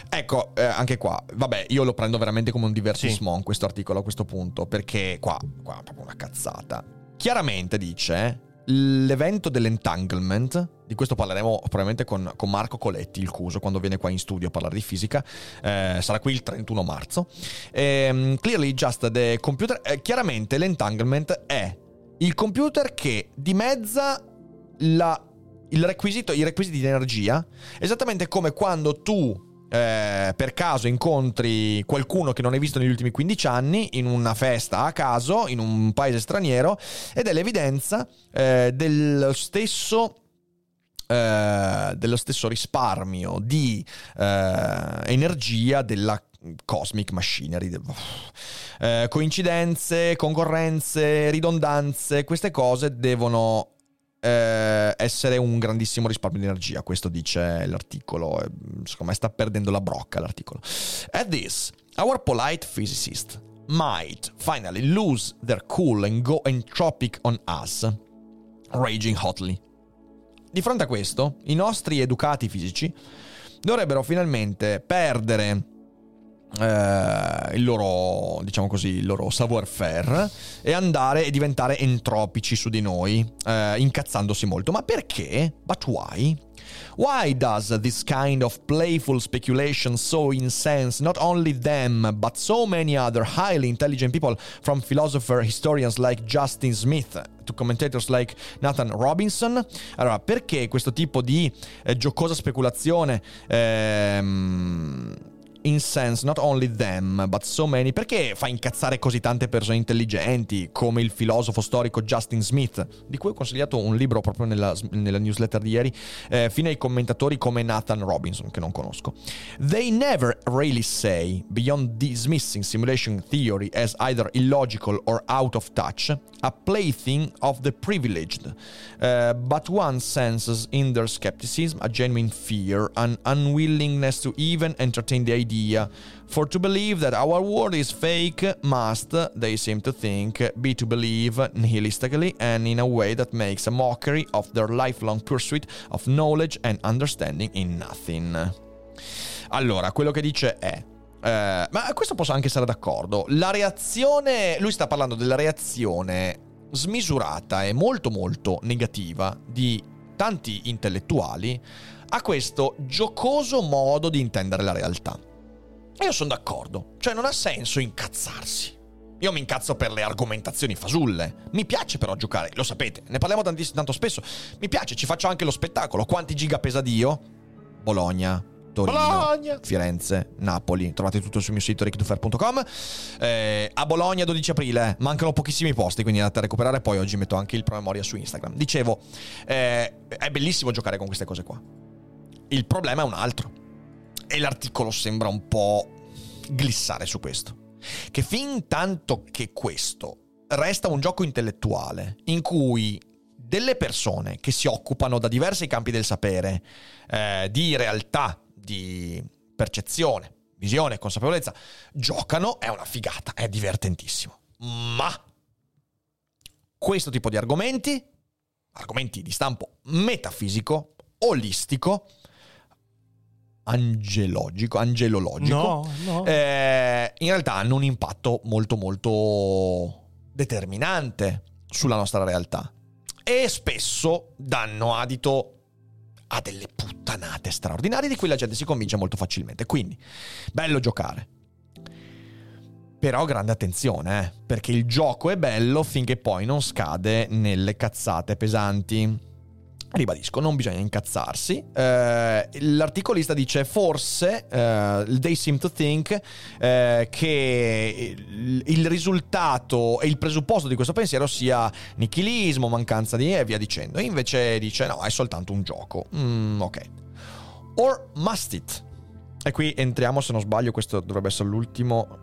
Ecco, eh, anche qua, vabbè, io lo prendo veramente come un diversissement questo articolo a questo punto, perché qua, qua è proprio una cazzata. Chiaramente dice l'evento dell'entanglement, di questo parleremo probabilmente con, con Marco Coletti, il Cuso, quando viene qua in studio a parlare di fisica, eh, sarà qui il 31 marzo. Ehm, clearly just the computer, eh, chiaramente l'entanglement è il computer che dimezza la- i requisiti di energia, esattamente come quando tu eh, per caso incontri qualcuno che non hai visto negli ultimi 15 anni in una festa a caso, in un paese straniero, ed è l'evidenza eh, dello stesso eh, dello stesso risparmio di eh, energia della cosmic machinery. Eh, coincidenze, concorrenze, ridondanze, queste cose devono eh, essere un grandissimo risparmio di energia, questo dice l'articolo, secondo me sta perdendo la brocca l'articolo. At this, our polite physicist might finally lose their cool and go entropic on us, raging hotly. Di fronte a questo, i nostri educati fisici dovrebbero finalmente perdere eh, il loro, diciamo così, il loro savoir-faire e andare e diventare entropici su di noi, eh, incazzandosi molto. Ma perché? But why? Why does this kind of playful speculation so incense not only them, but so many other highly intelligent people, from philosopher historians like Justin Smith to commentators like Nathan Robinson? Allora, perché questo tipo di eh, giocosa speculazione ehm, incense not only them, but so many? Perché fa incazzare così tante persone intelligenti, come il filosofo storico Justin Smith, di cui ho consigliato un libro proprio nella, nella newsletter di ieri, eh, fino ai commentatori come Nathan Robinson, che non conosco. They never really say, beyond dismissing simulation theory as either illogical or out of touch, a plaything of the privileged, uh, but one senses in their skepticism a genuine fear, an unwillingness to even entertain the idea. For to believe that our world is fake must, they seem to think, be to believe nihilistically and in a way that makes a mockery of their lifelong pursuit of knowledge and understanding in nothing. Allora, quello che dice è. eh, ma questo posso anche essere d'accordo. La reazione. Lui sta parlando della reazione smisurata e molto molto negativa di tanti intellettuali a questo giocoso modo di intendere la realtà. E io sono d'accordo, cioè non ha senso incazzarsi. Io mi incazzo per le argomentazioni fasulle. Mi piace però giocare, lo sapete, ne parliamo tanto spesso. Mi piace, ci faccio anche lo spettacolo. Quanti giga pesa Dio? Bologna. Torino, Bologna. Firenze, Napoli. Trovate tutto sul mio sito rickdufer.com. Eh, a Bologna 12 aprile, mancano pochissimi posti, quindi andate a recuperare. Poi oggi metto anche il promemoria su Instagram. Dicevo, eh, è bellissimo giocare con queste cose qua. Il problema è un altro. E l'articolo sembra un po' glissare su questo. Che fin tanto che questo resta un gioco intellettuale in cui delle persone che si occupano da diversi campi del sapere eh, di realtà, di percezione, visione, consapevolezza, giocano, è una figata, è divertentissimo. Ma questo tipo di argomenti, argomenti di stampo metafisico, olistico, angelogico, angelologico, No, no. eh, in realtà hanno un impatto molto molto determinante sulla nostra realtà e spesso danno adito a delle puttanate straordinarie di cui la gente si convince molto facilmente. Quindi, bello giocare. Però grande attenzione, eh, perché il gioco è bello finché poi non scade nelle cazzate pesanti. Ribadisco, non bisogna incazzarsi. Eh, l'articolista dice forse eh, they seem to think eh, che il, risultato e il presupposto di questo pensiero sia nichilismo, mancanza di e via dicendo. Invece dice no, è soltanto un gioco. Mm, ok. Or must it? E qui entriamo, se non sbaglio, questo dovrebbe essere l'ultimo.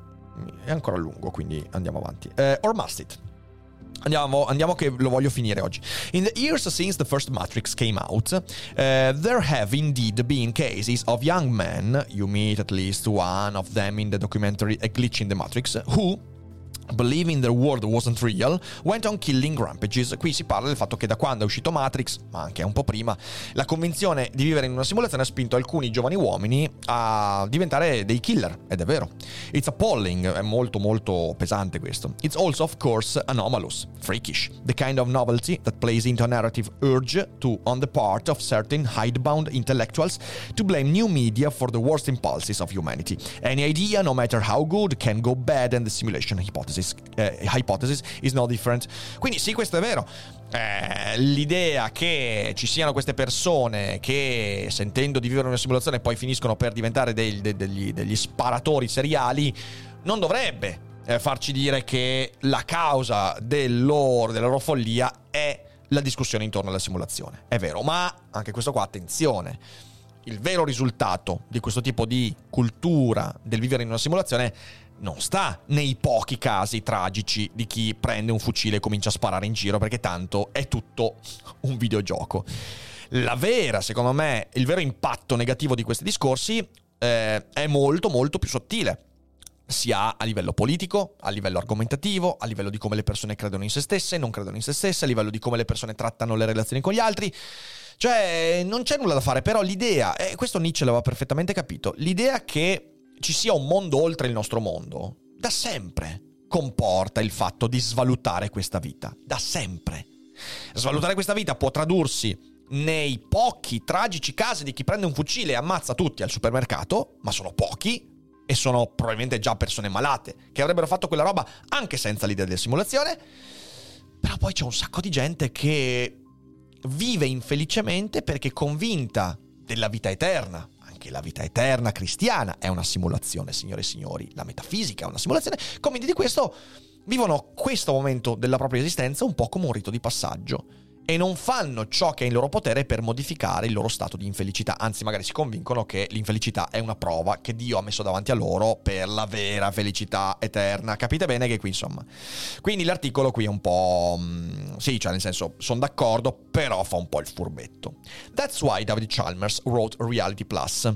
È ancora lungo, quindi andiamo avanti. Eh, or must it? Andiamo, andiamo che lo voglio finire oggi. In the years since the first Matrix came out, uh, there have indeed been cases of young men, you meet at least one of them in the documentary A Glitch in the Matrix, who, believing the world wasn't real, went on killing rampages. Qui si parla del fatto che da quando è uscito Matrix, ma anche un po' prima, la convinzione di vivere in una simulazione ha spinto alcuni giovani uomini a diventare dei killer, ed è vero. It's appalling, è molto molto pesante questo. It's also of course anomalous, freakish, the kind of novelty that plays into a narrative urge to, on the part of certain hidebound intellectuals, to blame new media for the worst impulses of humanity. Any idea, no matter how good, can go bad and the simulation hypothesis, eh, hypothesis is no different. Quindi sì, questo è vero. Eh, l'idea che ci siano queste persone che sentendo di vivere una simulazione poi finiscono per diventare dei- de- degli, degli sparatori seriali non dovrebbe eh, farci dire che la causa del loro- della loro follia è la discussione intorno alla simulazione. È vero, ma anche questo qua, attenzione. Il vero risultato di questo tipo di cultura del vivere in una simulazione non sta nei pochi casi tragici di chi prende un fucile e comincia a sparare in giro perché tanto è tutto un videogioco. La vera, secondo me, il vero impatto negativo di questi discorsi eh, è molto molto più sottile sia a livello politico, a livello argomentativo, a livello di come le persone credono in se stesse, non credono in se stesse, a livello di come le persone trattano le relazioni con gli altri. Cioè, non c'è nulla da fare, però l'idea, e questo Nietzsche l'aveva perfettamente capito, l'idea che ci sia un mondo oltre il nostro mondo, da sempre comporta il fatto di svalutare questa vita, da sempre. Svalutare questa vita può tradursi nei pochi tragici casi di chi prende un fucile e ammazza tutti al supermercato, ma sono pochi e sono probabilmente già persone malate che avrebbero fatto quella roba anche senza l'idea della simulazione. Però poi c'è un sacco di gente che vive infelicemente perché convinta della vita eterna. Anche la vita eterna cristiana è una simulazione, signore e signori. La metafisica è una simulazione. Convinti di questo, vivono questo momento della propria esistenza un po' come un rito di passaggio e non fanno ciò che è in loro potere per modificare il loro stato di infelicità, anzi magari si convincono che l'infelicità è una prova che Dio ha messo davanti a loro per la vera felicità eterna. Capite bene che qui insomma. Quindi l'articolo qui è un po'... mm, sì, cioè nel senso, sono d'accordo, però fa un po' il furbetto. That's why David Chalmers wrote Reality Plus.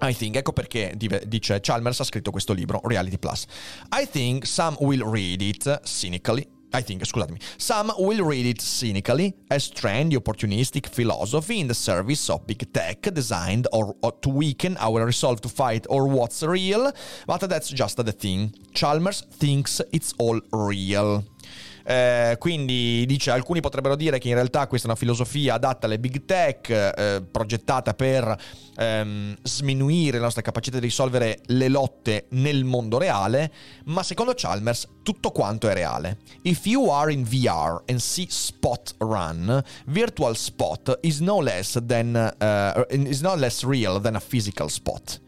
I think, ecco perché dice Chalmers ha scritto questo libro, Reality Plus. I think some will read it cynically. I think, scusatemi, some will read it cynically as trendy, opportunistic philosophy in the service of big tech designed or, or to weaken our resolve to fight or what's real, but that's just the thing. Chalmers thinks it's all real. Eh, quindi dice, alcuni potrebbero dire che in realtà questa è una filosofia adatta alle big tech, eh, progettata per ehm, sminuire la nostra capacità di risolvere le lotte nel mondo reale, ma secondo Chalmers tutto quanto è reale. If you are in VR and see Spot run, virtual spot is no less than uh, is no less real than a physical spot.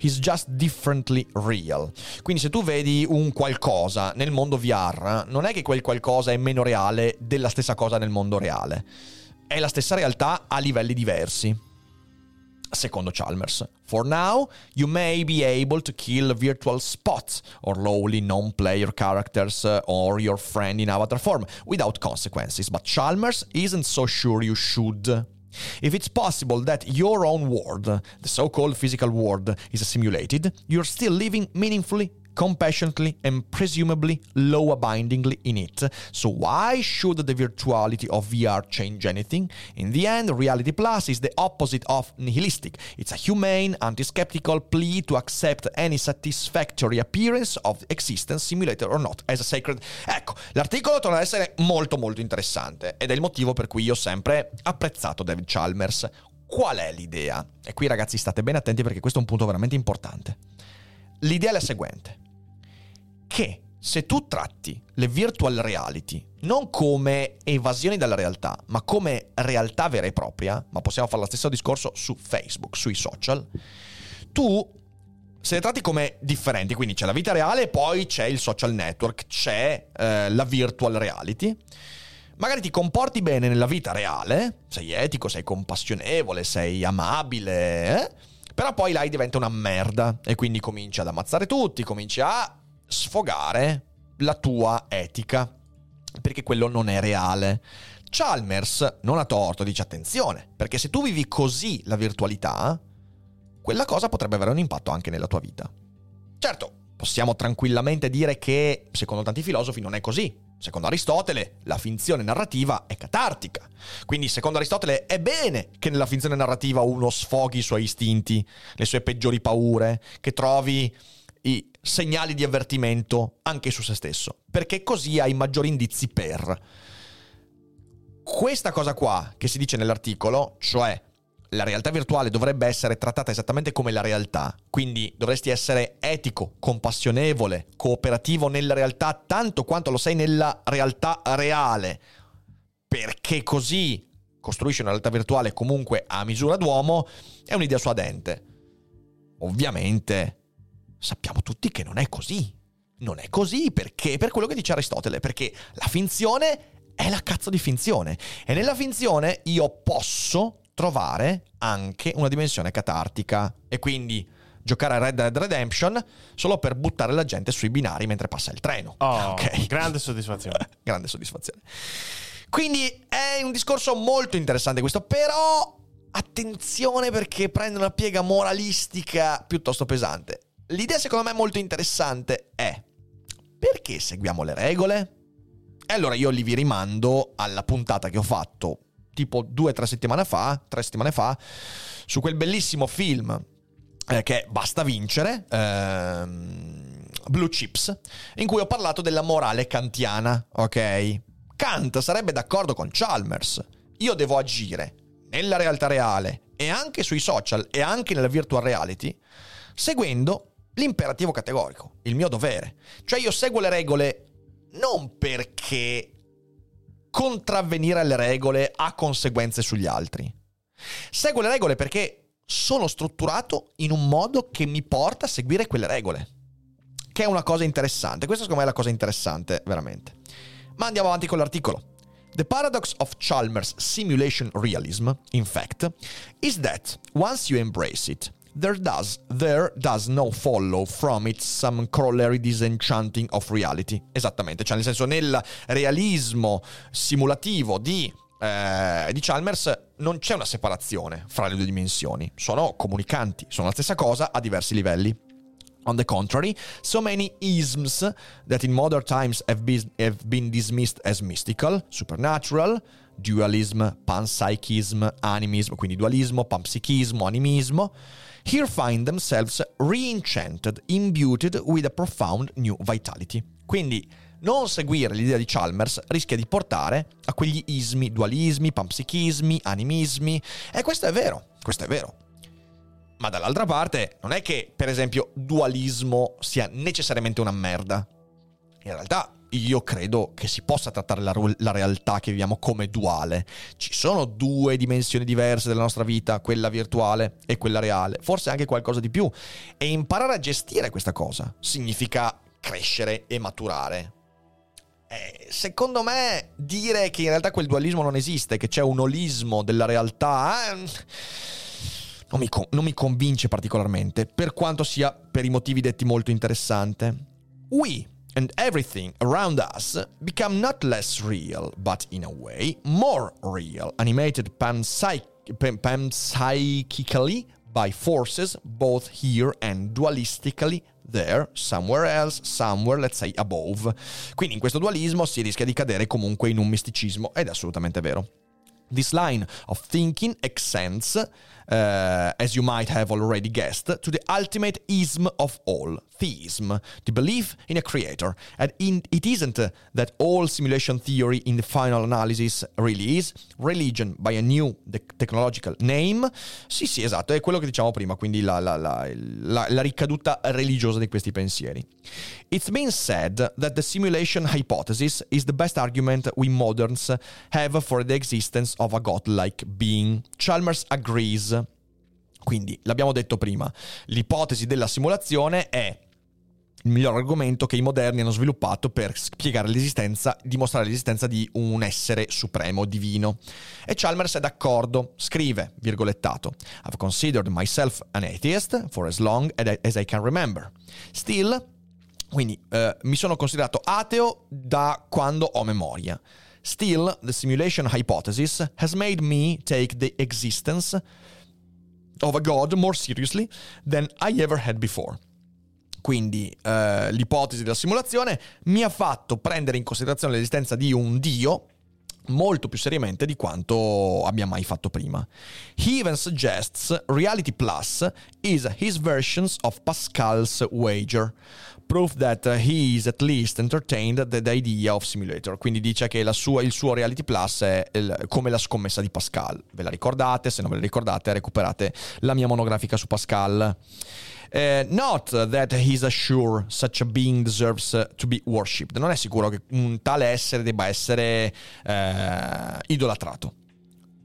He's just differently real. Quindi se tu vedi un qualcosa nel mondo VR, non è che quel qualcosa è meno reale della stessa cosa nel mondo reale. È la stessa realtà a livelli diversi. Secondo Chalmers, for now you may be able to kill virtual spots or lowly non-player characters uh, or your friend in avatar form without consequences, but Chalmers isn't so sure you should. If it's possible that your own world, the so called physical world, is simulated, you're still living meaningfully, compassionately, and presumably law abidingly in it. So, why should the virtuality of VR change anything? In the end, Reality Plus is the opposite of nihilistic. It's a humane, anti skeptical plea to accept any satisfactory appearance of existence, simulated or not, as a sacred. Ecco, l'articolo torna ad essere molto, molto interessante ed è il motivo per cui io ho sempre apprezzato David Chalmers. Qual è l'idea? E qui, ragazzi, state ben attenti perché questo è un punto veramente importante. L'idea è la seguente, che se tu tratti le virtual reality non come evasioni dalla realtà, ma come realtà vera e propria, ma possiamo fare lo stesso discorso su Facebook, sui social, tu se le tratti come differenti, quindi c'è la vita reale poi c'è il social network, c'è eh, la virtual reality, magari ti comporti bene nella vita reale, sei etico, sei compassionevole, sei amabile, eh? Però poi lei diventa una merda e quindi cominci ad ammazzare tutti, cominci a sfogare la tua etica, perché quello non è reale. Chalmers non ha torto, dice attenzione, perché se tu vivi così la virtualità, quella cosa potrebbe avere un impatto anche nella tua vita. Certo, possiamo tranquillamente dire che, secondo tanti filosofi, non è così. Secondo Aristotele, la finzione narrativa è catartica. Quindi, secondo Aristotele, è bene che nella finzione narrativa uno sfoghi i suoi istinti, le sue peggiori paure, che trovi i segnali di avvertimento anche su se stesso, perché così hai maggiori indizi per. Questa cosa qua che si dice nell'articolo, cioè la realtà virtuale dovrebbe essere trattata esattamente come la realtà, quindi dovresti essere etico, compassionevole, cooperativo nella realtà tanto quanto lo sei nella realtà reale, perché così costruisci una realtà virtuale comunque a misura d'uomo, è un'idea suadente. Ovviamente sappiamo tutti che non è così. Non è così perché? Per quello che dice Aristotele, perché la finzione è la cazzo di finzione. E nella finzione io posso trovare anche una dimensione catartica e quindi giocare a Red Dead Redemption solo per buttare la gente sui binari mentre passa il treno. Oh, okay. grande soddisfazione. grande soddisfazione. Quindi è un discorso molto interessante questo, però attenzione perché prende una piega moralistica piuttosto pesante. L'idea secondo me molto interessante è perché seguiamo le regole? E allora io li vi rimando alla puntata che ho fatto tipo due o tre settimane fa, tre settimane fa, su quel bellissimo film eh, che Basta vincere, ehm, Blue Chips, in cui ho parlato della morale kantiana, ok? Kant sarebbe d'accordo con Chalmers. Io devo agire nella realtà reale e anche sui social e anche nella virtual reality, seguendo l'imperativo categorico, il mio dovere. Cioè io seguo le regole non perché contravvenire alle regole ha conseguenze sugli altri. Seguo le regole perché sono strutturato in un modo che mi porta a seguire quelle regole. Che è una cosa interessante. Questa secondo me è la cosa interessante, veramente. Ma andiamo avanti con l'articolo. The paradox of Chalmers' simulation realism, in fact, is that once you embrace it, there does, there does no follow from it some corollary disenchanting of reality. Esattamente, cioè nel senso nel realismo simulativo di, eh, di Chalmers non c'è una separazione fra le due dimensioni, sono comunicanti, sono la stessa cosa a diversi livelli. On the contrary, so many isms that in modern times have been, have been dismissed as mystical, supernatural, dualism, panpsychism, animism, quindi dualismo, panpsichismo, animismo, here find themselves re-enchanted, imbued with a profound new vitality. Quindi Non seguire l'idea di Chalmers rischia di portare a quegli ismi, dualismi, panpsichismi, animismi. E questo è vero, questo è vero. Ma dall'altra parte, non è che, per esempio, dualismo sia necessariamente una merda. In realtà, io credo che si possa trattare la, la, realtà che viviamo come duale. Ci sono due dimensioni diverse della nostra vita, quella virtuale e quella reale, forse anche qualcosa di più. E imparare a gestire questa cosa significa crescere e maturare. Eh, secondo me, dire che in realtà quel dualismo non esiste, che c'è un olismo della realtà... Eh, non mi, non mi convince particolarmente, per quanto sia per i motivi detti molto interessante. We and everything around us become not less real, but in a way more real, animated panpsych- panpsychically by forces both here and dualistically there, somewhere else, somewhere, let's say above. Quindi in questo dualismo si rischia di cadere comunque in un misticismo, ed è assolutamente vero. This line of thinking extends, uh, as you might have already guessed, to the ultimate ism of all, theism, the belief in a creator. And in, it isn't uh, that all simulation theory in the final analysis really is religion by a new technological name. Sì, sì, esatto, è quello che diciamo prima, quindi la, la, la, la ricaduta religiosa di questi pensieri. It's been said that the simulation hypothesis is the best argument we moderns have for the existence of a godlike being. Chalmers agrees. Quindi, l'abbiamo detto prima, l'ipotesi della simulazione è il miglior argomento che i moderni hanno sviluppato per spiegare l'esistenza, dimostrare l'esistenza di un essere supremo, divino. E Chalmers è d'accordo, scrive, virgolettato, I've considered myself an atheist for as long as I can remember. Still, quindi eh, mi sono considerato ateo da quando ho memoria. Still, the simulation hypothesis has made me take the existence of a God more seriously than I ever had before. Quindi eh, l'ipotesi della simulazione mi ha fatto prendere in considerazione l'esistenza di un Dio molto più seriamente di quanto abbia mai fatto prima. He even suggests Reality Plus is his version of Pascal's wager, proof that he is at least entertained the, the idea of simulator. Quindi dice che sua, il suo Reality Plus è il, come la scommessa di Pascal. Ve la ricordate? Se non ve la ricordate, recuperate la mia monografica su Pascal. Uh, not that he's sure such a being deserves uh, to be worshipped. Non è sicuro che un tale essere debba essere uh, idolatrato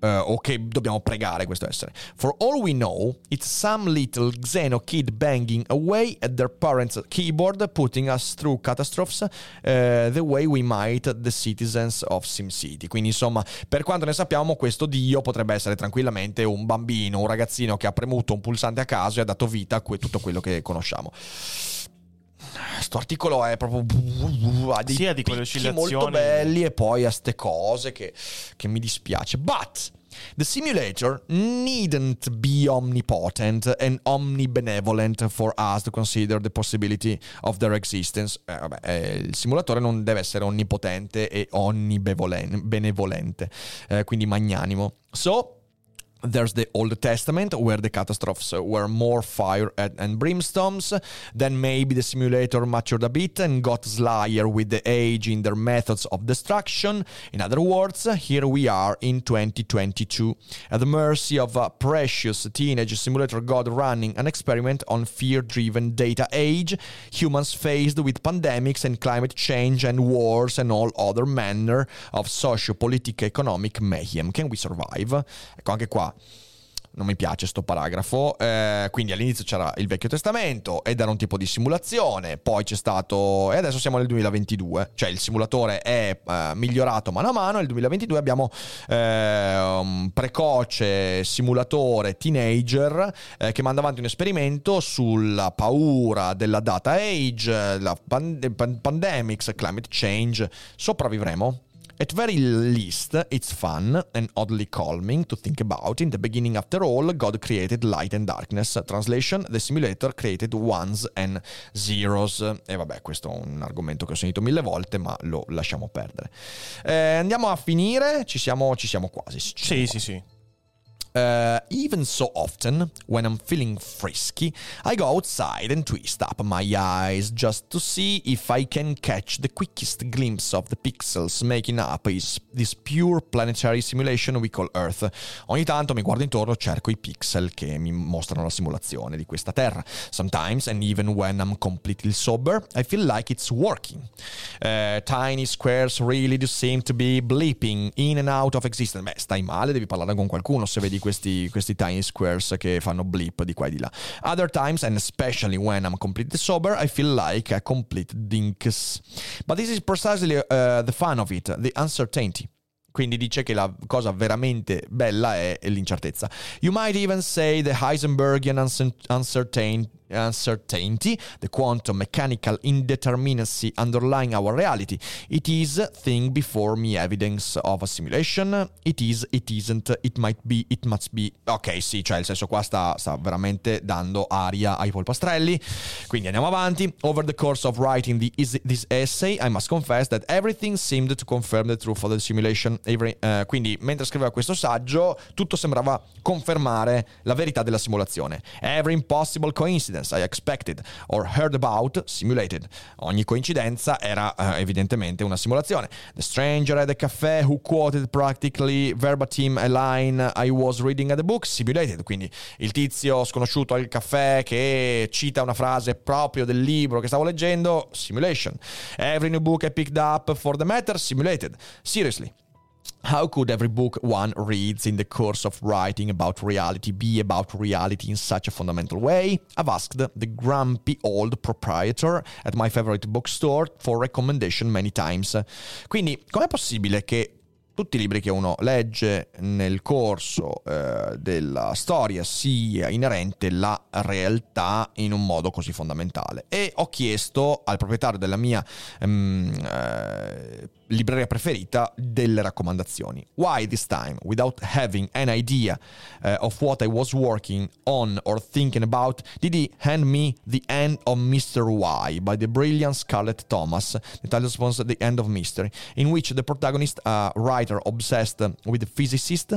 uh, o che dobbiamo pregare questo essere. For all we know, it's some little Xeno kid banging away at their parents' keyboard, putting us through catastrophes uh, the way we might the citizens of SimCity. Quindi, insomma, per quanto ne sappiamo, questo dio potrebbe essere tranquillamente un bambino, un ragazzino che ha premuto un pulsante a caso e ha dato vita a tutto quello che conosciamo. Questo articolo è proprio ha dei sia di quelle oscillazioni molto belli e poi a ste cose che, che mi dispiace. But The simulator needn't be omnipotent and omnibenevolent for us to consider the possibility of their existence. Eh, vabbè, eh, il simulatore non deve essere onnipotente e onnibenevolente, eh, quindi magnanimo. So, There's the Old Testament, where the catastrophes were more fire and brimstones. Then maybe the simulator matured a bit and got slyer with the age in their methods of destruction. In other words, here we are in 2022, at the mercy of a precious teenage simulator god running an experiment on fear driven data age, humans faced with pandemics and climate change and wars and all other manner of socio-political economic mayhem. Can we survive? Ecco, anche qua non mi piace sto paragrafo. Eh, quindi all'inizio c'era il Vecchio Testamento ed era un tipo di simulazione, poi c'è stato e adesso siamo nel 2022, cioè il simulatore è eh, migliorato mano a mano, nel 2022 abbiamo eh, un precoce simulatore teenager eh, che manda avanti un esperimento sulla paura della data age, la pand- pandemics, climate change. Sopravvivremo? At very least, it's fun and oddly calming to think about. In the beginning, after all, God created light and darkness. Translation: The simulator created ones and zeros. E vabbè, questo è un argomento che ho sentito mille volte, ma lo lasciamo perdere. Eh, andiamo a finire. Ci siamo, ci siamo quasi. Ci sì, sì, sì. Uh, even so often, when I'm feeling frisky, I go outside and twist up my eyes just to see if I can catch the quickest glimpse of the pixels making up is this pure planetary simulation we call Earth. Ogni tanto mi guardo intorno, cerco i pixel che mi mostrano la simulazione di questa Terra. Sometimes, and even when I'm completely sober, I feel like it's working. Uh, tiny squares really do seem to be bleeping in and out of existence. Beh, stai male, devi parlare con qualcuno se vedi questi, questi tiny squares che fanno bleep di qua e di là. Other times, and especially when I'm completely sober, I feel like a complete dinkus. But this is precisely uh, the fun of it, the uncertainty. Quindi dice che la cosa veramente bella è l'incertezza. You might even say the Heisenbergian uncertain uncertainty, the quantum mechanical indeterminacy underlying our reality. It is thing before me evidence of a simulation. It is, it isn't, it might be, it must be. Ok, sì, cioè il senso qua sta, sta veramente dando aria ai polpastrelli. Quindi andiamo avanti. Over the course of writing the, this essay, I must confess that everything seemed to confirm the truth of the simulation. Every, uh, quindi mentre scriveva questo saggio, tutto sembrava confermare la verità della simulazione. Every impossible coincidence coincidence I expected or heard about simulated. Ogni coincidenza era uh, evidentemente una simulazione. The stranger at the cafe who quoted practically verbatim a line I was reading at the book simulated. Quindi il tizio sconosciuto al caffè che cita una frase proprio del libro che stavo leggendo, simulation. Every new book I picked up for the matter, simulated. Seriously. How could every book one reads in the course of writing about reality be about reality in such a fundamental way? I've asked the grumpy old proprietor at my favorite bookstore for recommendation many times. Quindi, com'è possibile che tutti i libri che uno legge nel corso eh, della storia sia inerente la realtà in un modo così fondamentale. E ho chiesto al proprietario della mia um, eh, libreria preferita delle raccomandazioni. Why this time, without having an idea uh, of what I was working on or thinking about, did he hand me The End of Mr. Y by the brilliant Scarlett Thomas, the title sponsor The End of Mystery, in which the protagonist, a writer obsessed with a physicist,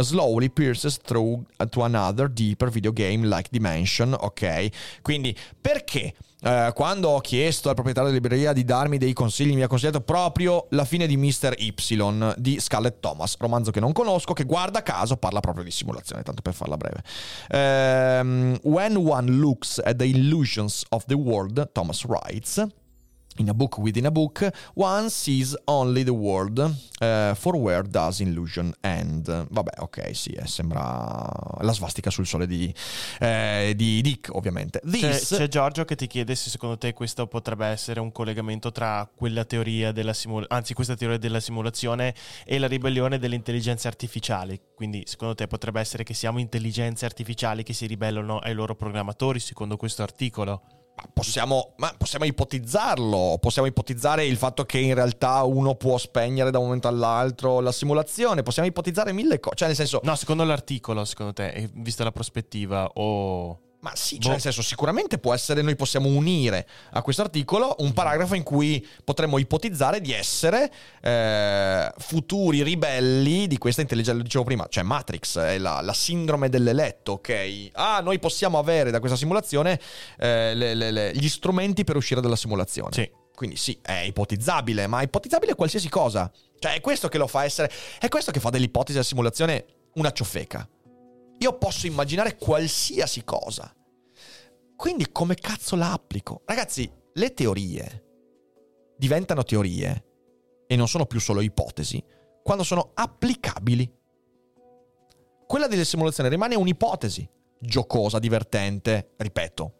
slowly pierces through to another deeper video game-like dimension. Ok, quindi perché? Eh, quando ho chiesto al proprietario della libreria di darmi dei consigli, mi ha consigliato proprio La fine di Mr. Y di Scarlett Thomas, romanzo che non conosco, che guarda caso parla proprio di simulazione, tanto per farla breve. Um, when one looks at the illusions of the world, Thomas writes. In a book within a book, one sees only the world, uh, for where does illusion end? Vabbè, ok, sì, eh, sembra la svastica sul sole di, eh, di Dick, ovviamente. This... C'è, c'è, Giorgio che ti chiede se secondo te questo potrebbe essere un collegamento tra quella teoria della simulazione, anzi questa teoria della simulazione e la ribellione delle intelligenze artificiali. Quindi secondo te potrebbe essere che siamo intelligenze artificiali che si ribellano ai loro programmatori, secondo questo articolo? Possiamo, possiamo ipotizzarlo, possiamo ipotizzare il fatto che in realtà uno può spegnere da un momento all'altro la simulazione, possiamo ipotizzare mille cose, cioè nel senso... No, secondo l'articolo, secondo te, vista la prospettiva o... Ma sì, cioè nel senso, sicuramente può essere, noi possiamo unire a questo articolo un paragrafo in cui potremmo ipotizzare di essere eh, futuri ribelli di questa intelligenza, lo dicevo prima, cioè Matrix, è la, la, sindrome dell'eletto, ok? Ah, noi possiamo avere da questa simulazione eh, le, le, le, gli strumenti per uscire dalla simulazione. Sì. Quindi sì, è ipotizzabile, ma è ipotizzabile qualsiasi cosa. Cioè è questo che lo fa essere, è questo che fa dell'ipotesi della simulazione una ciofeca. Io posso immaginare qualsiasi cosa. Quindi come cazzo la applico? Ragazzi, le teorie diventano teorie e non sono più solo ipotesi quando sono applicabili. Quella delle simulazioni rimane un'ipotesi, giocosa, divertente, ripeto,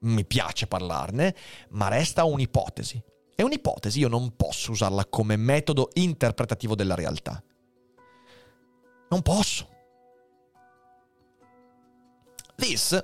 mi piace parlarne, ma resta un'ipotesi. E un'ipotesi io non posso usarla come metodo interpretativo della realtà. Non posso. This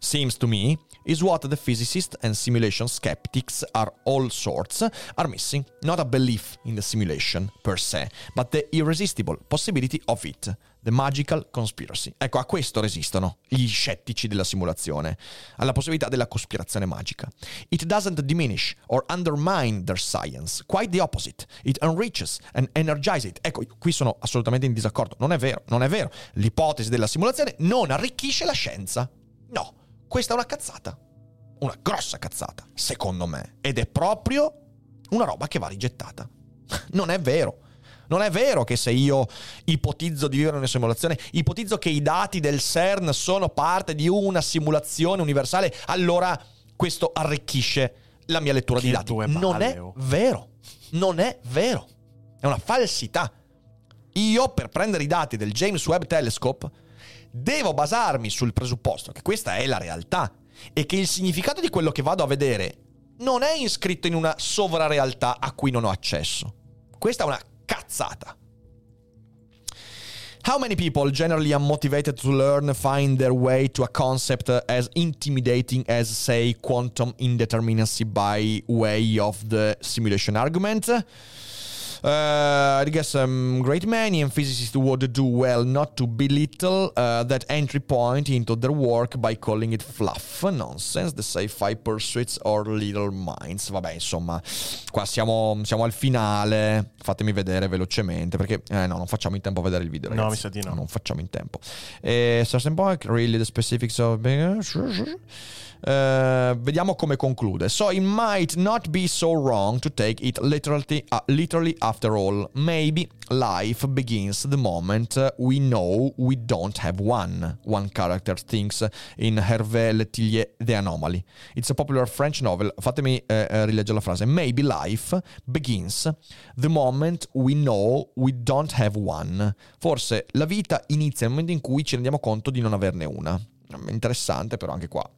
seems to me is what the physicists and simulation skeptics are all sorts are missing. Not a belief in the simulation per se, but the irresistible possibility of it. The Magical Conspiracy. Ecco, a questo resistono gli scettici della simulazione, alla possibilità della cospirazione magica. It doesn't diminish or undermine their science, quite the opposite. It enriches and energizes it. Ecco, qui sono assolutamente in disaccordo. Non è vero, non è vero. L'ipotesi della simulazione non arricchisce la scienza. No, questa è una cazzata. Una grossa cazzata, secondo me. Ed è proprio una roba che va rigettata. Non è vero. Non è vero che se io ipotizzo di vivere una simulazione, ipotizzo che i dati del CERN sono parte di una simulazione universale, allora questo arricchisce la mia lettura Che di dati. Non è oh. vero. Non è vero. È una falsità. Io per prendere i dati del James Webb Telescope devo basarmi sul presupposto che questa è la realtà e che il significato di quello che vado a vedere non è iscritto in una sovrarealtà a cui non ho accesso. Questa è una cazzata. How many people, generally unmotivated to learn, find their way to a concept as intimidating as, say, quantum indeterminacy by way of the simulation argument? Uh, I guess um, great many, and physicists would do well not to belittle uh, that entry point into their work by calling it fluff, nonsense, the sci-fi pursuits or little minds. Vabbè, insomma, qua siamo, siamo al finale. Fatemi vedere velocemente, perché eh, no, non facciamo in tempo a vedere il video. No, ragazzi. mi sa di no. non facciamo in tempo. Eh, certain point, really the specifics of... Eh, vediamo come conclude. So it might not be so wrong to take it literally, uh, literally after all. Maybe life begins the moment uh, we know we don't have one. One character thinks in Hervé Letillier The Anomaly. It's a popular French novel. Fatemi eh, rileggere la frase. Maybe life begins the moment we know we don't have one. Forse la vita inizia nel momento in cui ci rendiamo conto di non averne una. Interessante però anche qua.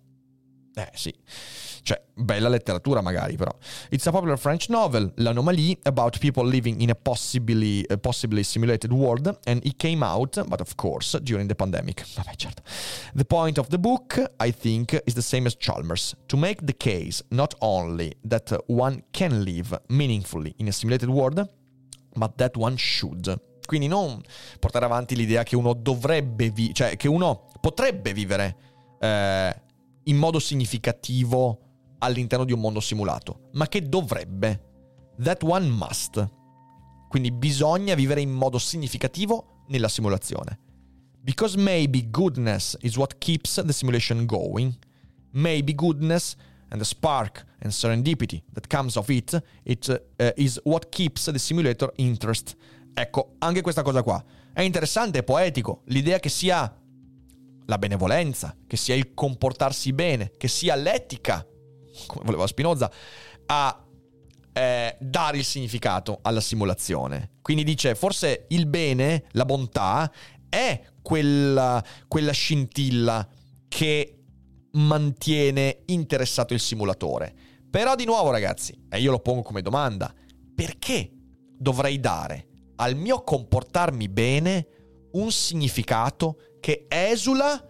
Eh sì, cioè bella letteratura magari però. It's a popular French novel, L'Anomalie, about people living in a possibly, a possibly simulated world and it came out, but of course, during the pandemic. Vabbè certo. The point of the book, I think, is the same as Chalmers, to make the case not only that one can live meaningfully in a simulated world, but that one should. Quindi non portare avanti l'idea che uno dovrebbe, vi- cioè che uno potrebbe vivere eh, in modo significativo all'interno di un mondo simulato, ma che dovrebbe. That one must. Quindi bisogna vivere in modo significativo nella simulazione. Because maybe goodness is what keeps the simulation going. Maybe goodness and the spark and serendipity that comes of it, it uh, is what keeps the simulator interest. Ecco, anche questa cosa qua. È interessante, è poetico. L'idea che sia la benevolenza, che sia il comportarsi bene, che sia l'etica, come voleva Spinoza, a eh, dare il significato alla simulazione. Quindi dice, forse il bene, la bontà, è quella, quella scintilla che mantiene interessato il simulatore. Però di nuovo ragazzi, e io lo pongo come domanda, perché dovrei dare al mio comportarmi bene un significato che esula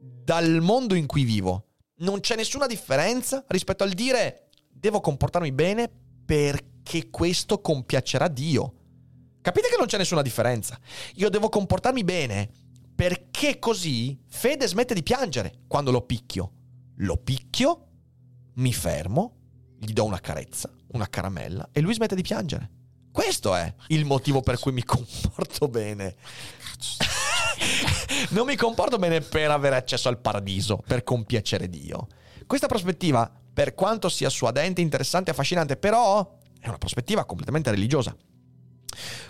dal mondo in cui vivo? Non c'è nessuna differenza rispetto al dire devo comportarmi bene perché questo compiacerà Dio. Capite che non c'è nessuna differenza? Io devo comportarmi bene perché così Fede smette di piangere quando lo picchio. Lo picchio, mi fermo, gli do una carezza, una caramella e lui smette di piangere. Questo è il motivo per cui mi comporto bene. non mi comporto bene per avere accesso al paradiso, per compiacere Dio. Questa prospettiva, per quanto sia suadente, interessante e affascinante, però è una prospettiva completamente religiosa.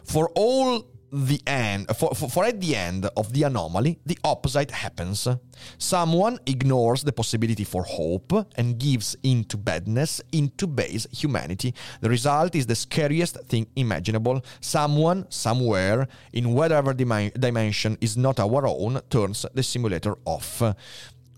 For all the end, for, for, for at the end of the anomaly, the opposite happens. Someone ignores the possibility for hope and gives into badness, into base humanity. The result is the scariest thing imaginable. Someone, somewhere, in whatever dimi- dimension is not our own, turns the simulator off.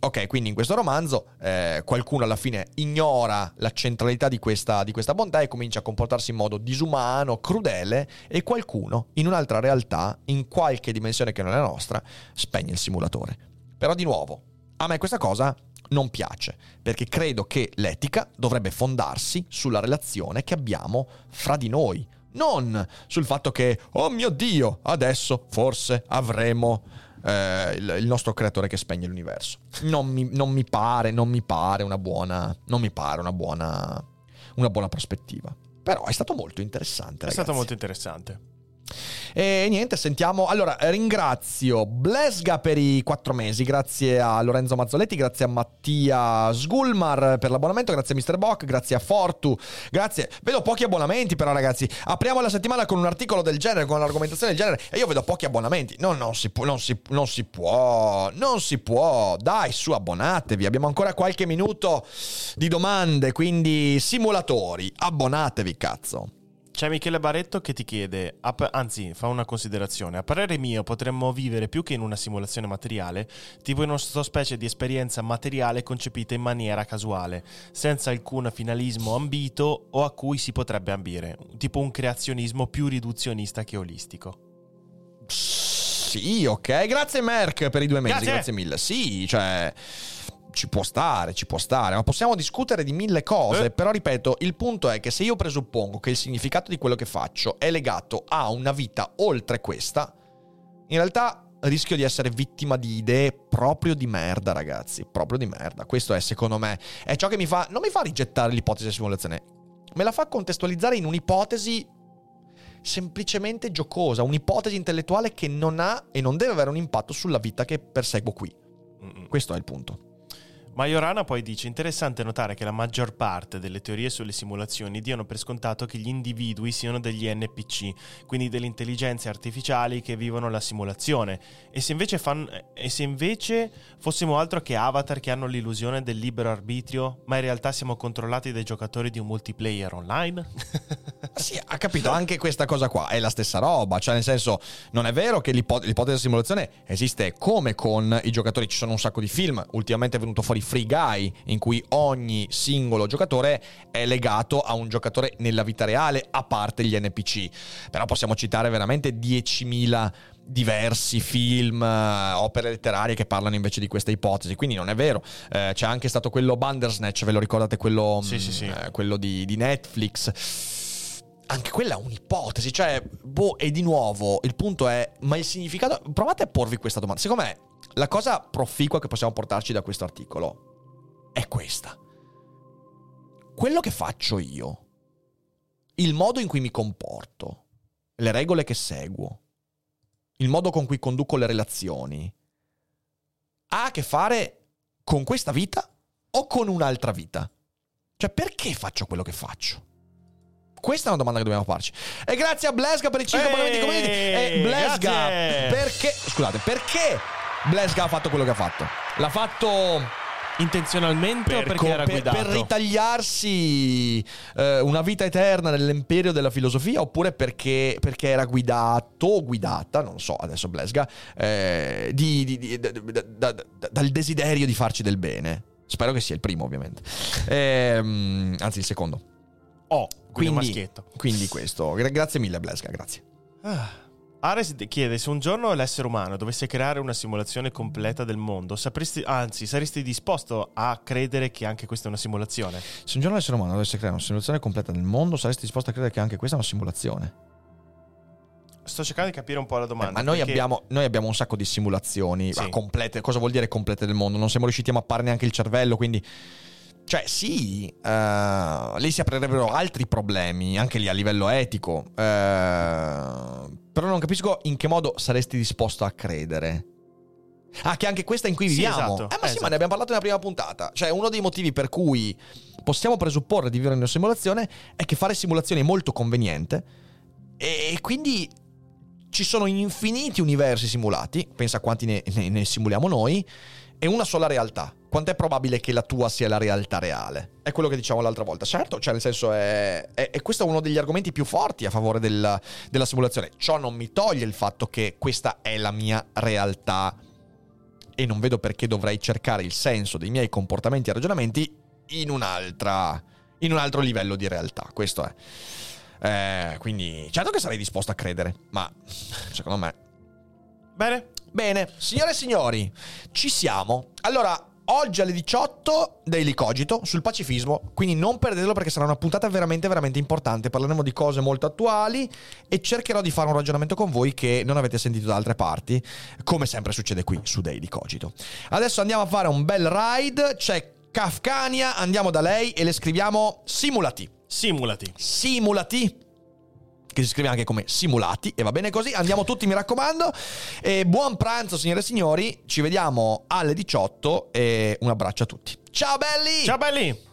Ok, quindi in questo romanzo eh, qualcuno alla fine ignora la centralità di questa, di questa bontà e comincia a comportarsi in modo disumano, crudele e qualcuno in un'altra realtà, in qualche dimensione che non è la nostra, spegne il simulatore. Però di nuovo, a me questa cosa non piace, perché credo che l'etica dovrebbe fondarsi sulla relazione che abbiamo fra di noi, non sul fatto che, oh mio Dio, adesso forse avremo eh, il, il nostro creatore che spegne l'universo. Non mi, non mi pare, non mi pare una buona, non mi pare una buona, una buona prospettiva. Però è stato molto interessante. È ragazzi. stato molto interessante. E niente, sentiamo. Allora, ringrazio Blesga per i quattro mesi, grazie a Lorenzo Mazzoletti, grazie a Mattia Sgulmar per l'abbonamento, grazie a Mr. Bock, grazie a Fortu, grazie. Vedo pochi abbonamenti, però, ragazzi. Apriamo la settimana con un articolo del genere, con un'argomentazione del genere, e io vedo pochi abbonamenti. No, non si può, non si, non si può, non si può. Dai, su, abbonatevi. Abbiamo ancora qualche minuto di domande, quindi simulatori, abbonatevi, cazzo. C'è Michele Barretto che ti chiede, anzi fa una considerazione, a parere mio potremmo vivere più che in una simulazione materiale, tipo in una specie di esperienza materiale concepita in maniera casuale, senza alcun finalismo ambito o a cui si potrebbe ambire, tipo un creazionismo più riduzionista che olistico. Sì, ok, grazie Merck per i due mesi, grazie, grazie mille. Sì, cioè ci può stare, ci può stare, ma possiamo discutere di mille cose, eh. però ripeto, il punto è che se io presuppongo che il significato di quello che faccio è legato a una vita oltre questa, in realtà rischio di essere vittima di idee proprio di merda, ragazzi, proprio di merda. Questo è secondo me è ciò che mi fa non mi fa rigettare l'ipotesi di simulazione, me la fa contestualizzare in un'ipotesi semplicemente giocosa, un'ipotesi intellettuale che non ha e non deve avere un impatto sulla vita che perseguo qui. Questo è il punto. Majorana poi dice interessante notare che la maggior parte delle teorie sulle simulazioni diano per scontato che gli individui siano degli NPC, quindi delle intelligenze artificiali che vivono la simulazione. E se invece, fan, e se invece fossimo altro che avatar che hanno l'illusione del libero arbitrio, ma in realtà siamo controllati dai giocatori di un multiplayer online? sì, ha capito, anche questa cosa qua è la stessa roba, cioè nel senso non è vero che l'ipotesi della simulazione esiste come con i giocatori, ci sono un sacco di film, ultimamente è venuto fuori Free Guy, in cui ogni singolo giocatore è legato a un giocatore nella vita reale, a parte gli NPC. Però possiamo citare veramente 10.000 diversi film, uh, opere letterarie che parlano invece di questa ipotesi. Quindi non è vero. Eh, c'è anche stato quello Bandersnatch, ve lo ricordate? Quello, sì, sì, sì. Eh, quello di, di Netflix anche quella è un'ipotesi, cioè, boh, e di nuovo, il punto è, ma il significato, provate a porvi questa domanda, secondo me la cosa proficua che possiamo portarci da questo articolo è questa. Quello che faccio io, il modo in cui mi comporto, le regole che seguo, il modo con cui conduco le relazioni, ha a che fare con questa vita o con un'altra vita? Cioè, perché faccio quello che faccio? Questa è una domanda che dobbiamo farci. E grazie a Blesga per i 5 abbonamenti community. E Blesga, grazie. perché... Scusate, perché Blesga ha fatto quello che ha fatto. L'ha fatto intenzionalmente per, o perché era guidato? Per, per ritagliarsi eh, una vita eterna nell'imperio della filosofia oppure perché, perché era guidato o guidata, non so adesso Blesga, eh, di, di, di, da, da, dal desiderio di farci del bene. Spero che sia il primo ovviamente. Eh, anzi il secondo. Oh, quindi, quindi questo. Grazie mille Blesga, grazie. Ah. Ares chiede se un giorno l'essere umano dovesse creare una simulazione completa del mondo, sapresti, anzi, saresti disposto a credere che anche questa è una simulazione? Se un giorno l'essere umano dovesse creare una simulazione completa del mondo, saresti disposto a credere che anche questa è una simulazione? Sto cercando di capire un po' la domanda. Eh, ma noi, perché... abbiamo, noi, abbiamo, un sacco di simulazioni sì. complete. Cosa vuol dire complete del mondo? Non siamo riusciti a mappare neanche il cervello, quindi cioè, sì, uh, lì si aprirebbero altri problemi, anche lì a livello etico. Uh, però non capisco in che modo saresti disposto a credere. Ah, che anche questa in cui viviamo. Sì, esatto. Eh, ma sì, esatto. ma ne abbiamo parlato nella prima puntata. Cioè, uno dei motivi per cui possiamo presupporre di vivere in una simulazione è che fare simulazioni è molto conveniente. E quindi ci sono infiniti universi simulati. Pensa a quanti ne, ne, ne simuliamo noi. E una sola realtà quanto è probabile che la tua sia la realtà reale? È quello che diciamo l'altra volta. Certo, cioè nel senso è, è, è questo uno degli argomenti più forti a favore del, della simulazione. Ciò non mi toglie il fatto che questa è la mia realtà e non vedo perché dovrei cercare il senso dei miei comportamenti e ragionamenti in un'altra in un altro livello di realtà. Questo è. Eh, quindi, certo che sarei disposto a credere, ma secondo me. Bene. Bene, signore e signori, ci siamo. Allora, oggi alle 18 Daily Cogito sul pacifismo, quindi non perdetelo perché sarà una puntata veramente veramente importante. Parleremo di cose molto attuali e cercherò di fare un ragionamento con voi che non avete sentito da altre parti, come sempre succede qui su Daily Cogito. Adesso andiamo a fare un bel ride, c'è Kafkania, andiamo da lei e le scriviamo simulati. Simulati. Simulati che si scrive anche come simulati e va bene così. Andiamo tutti, mi raccomando. E buon pranzo, signore e signori. Ci vediamo alle 18 e un abbraccio a tutti. Ciao belli! Ciao belli!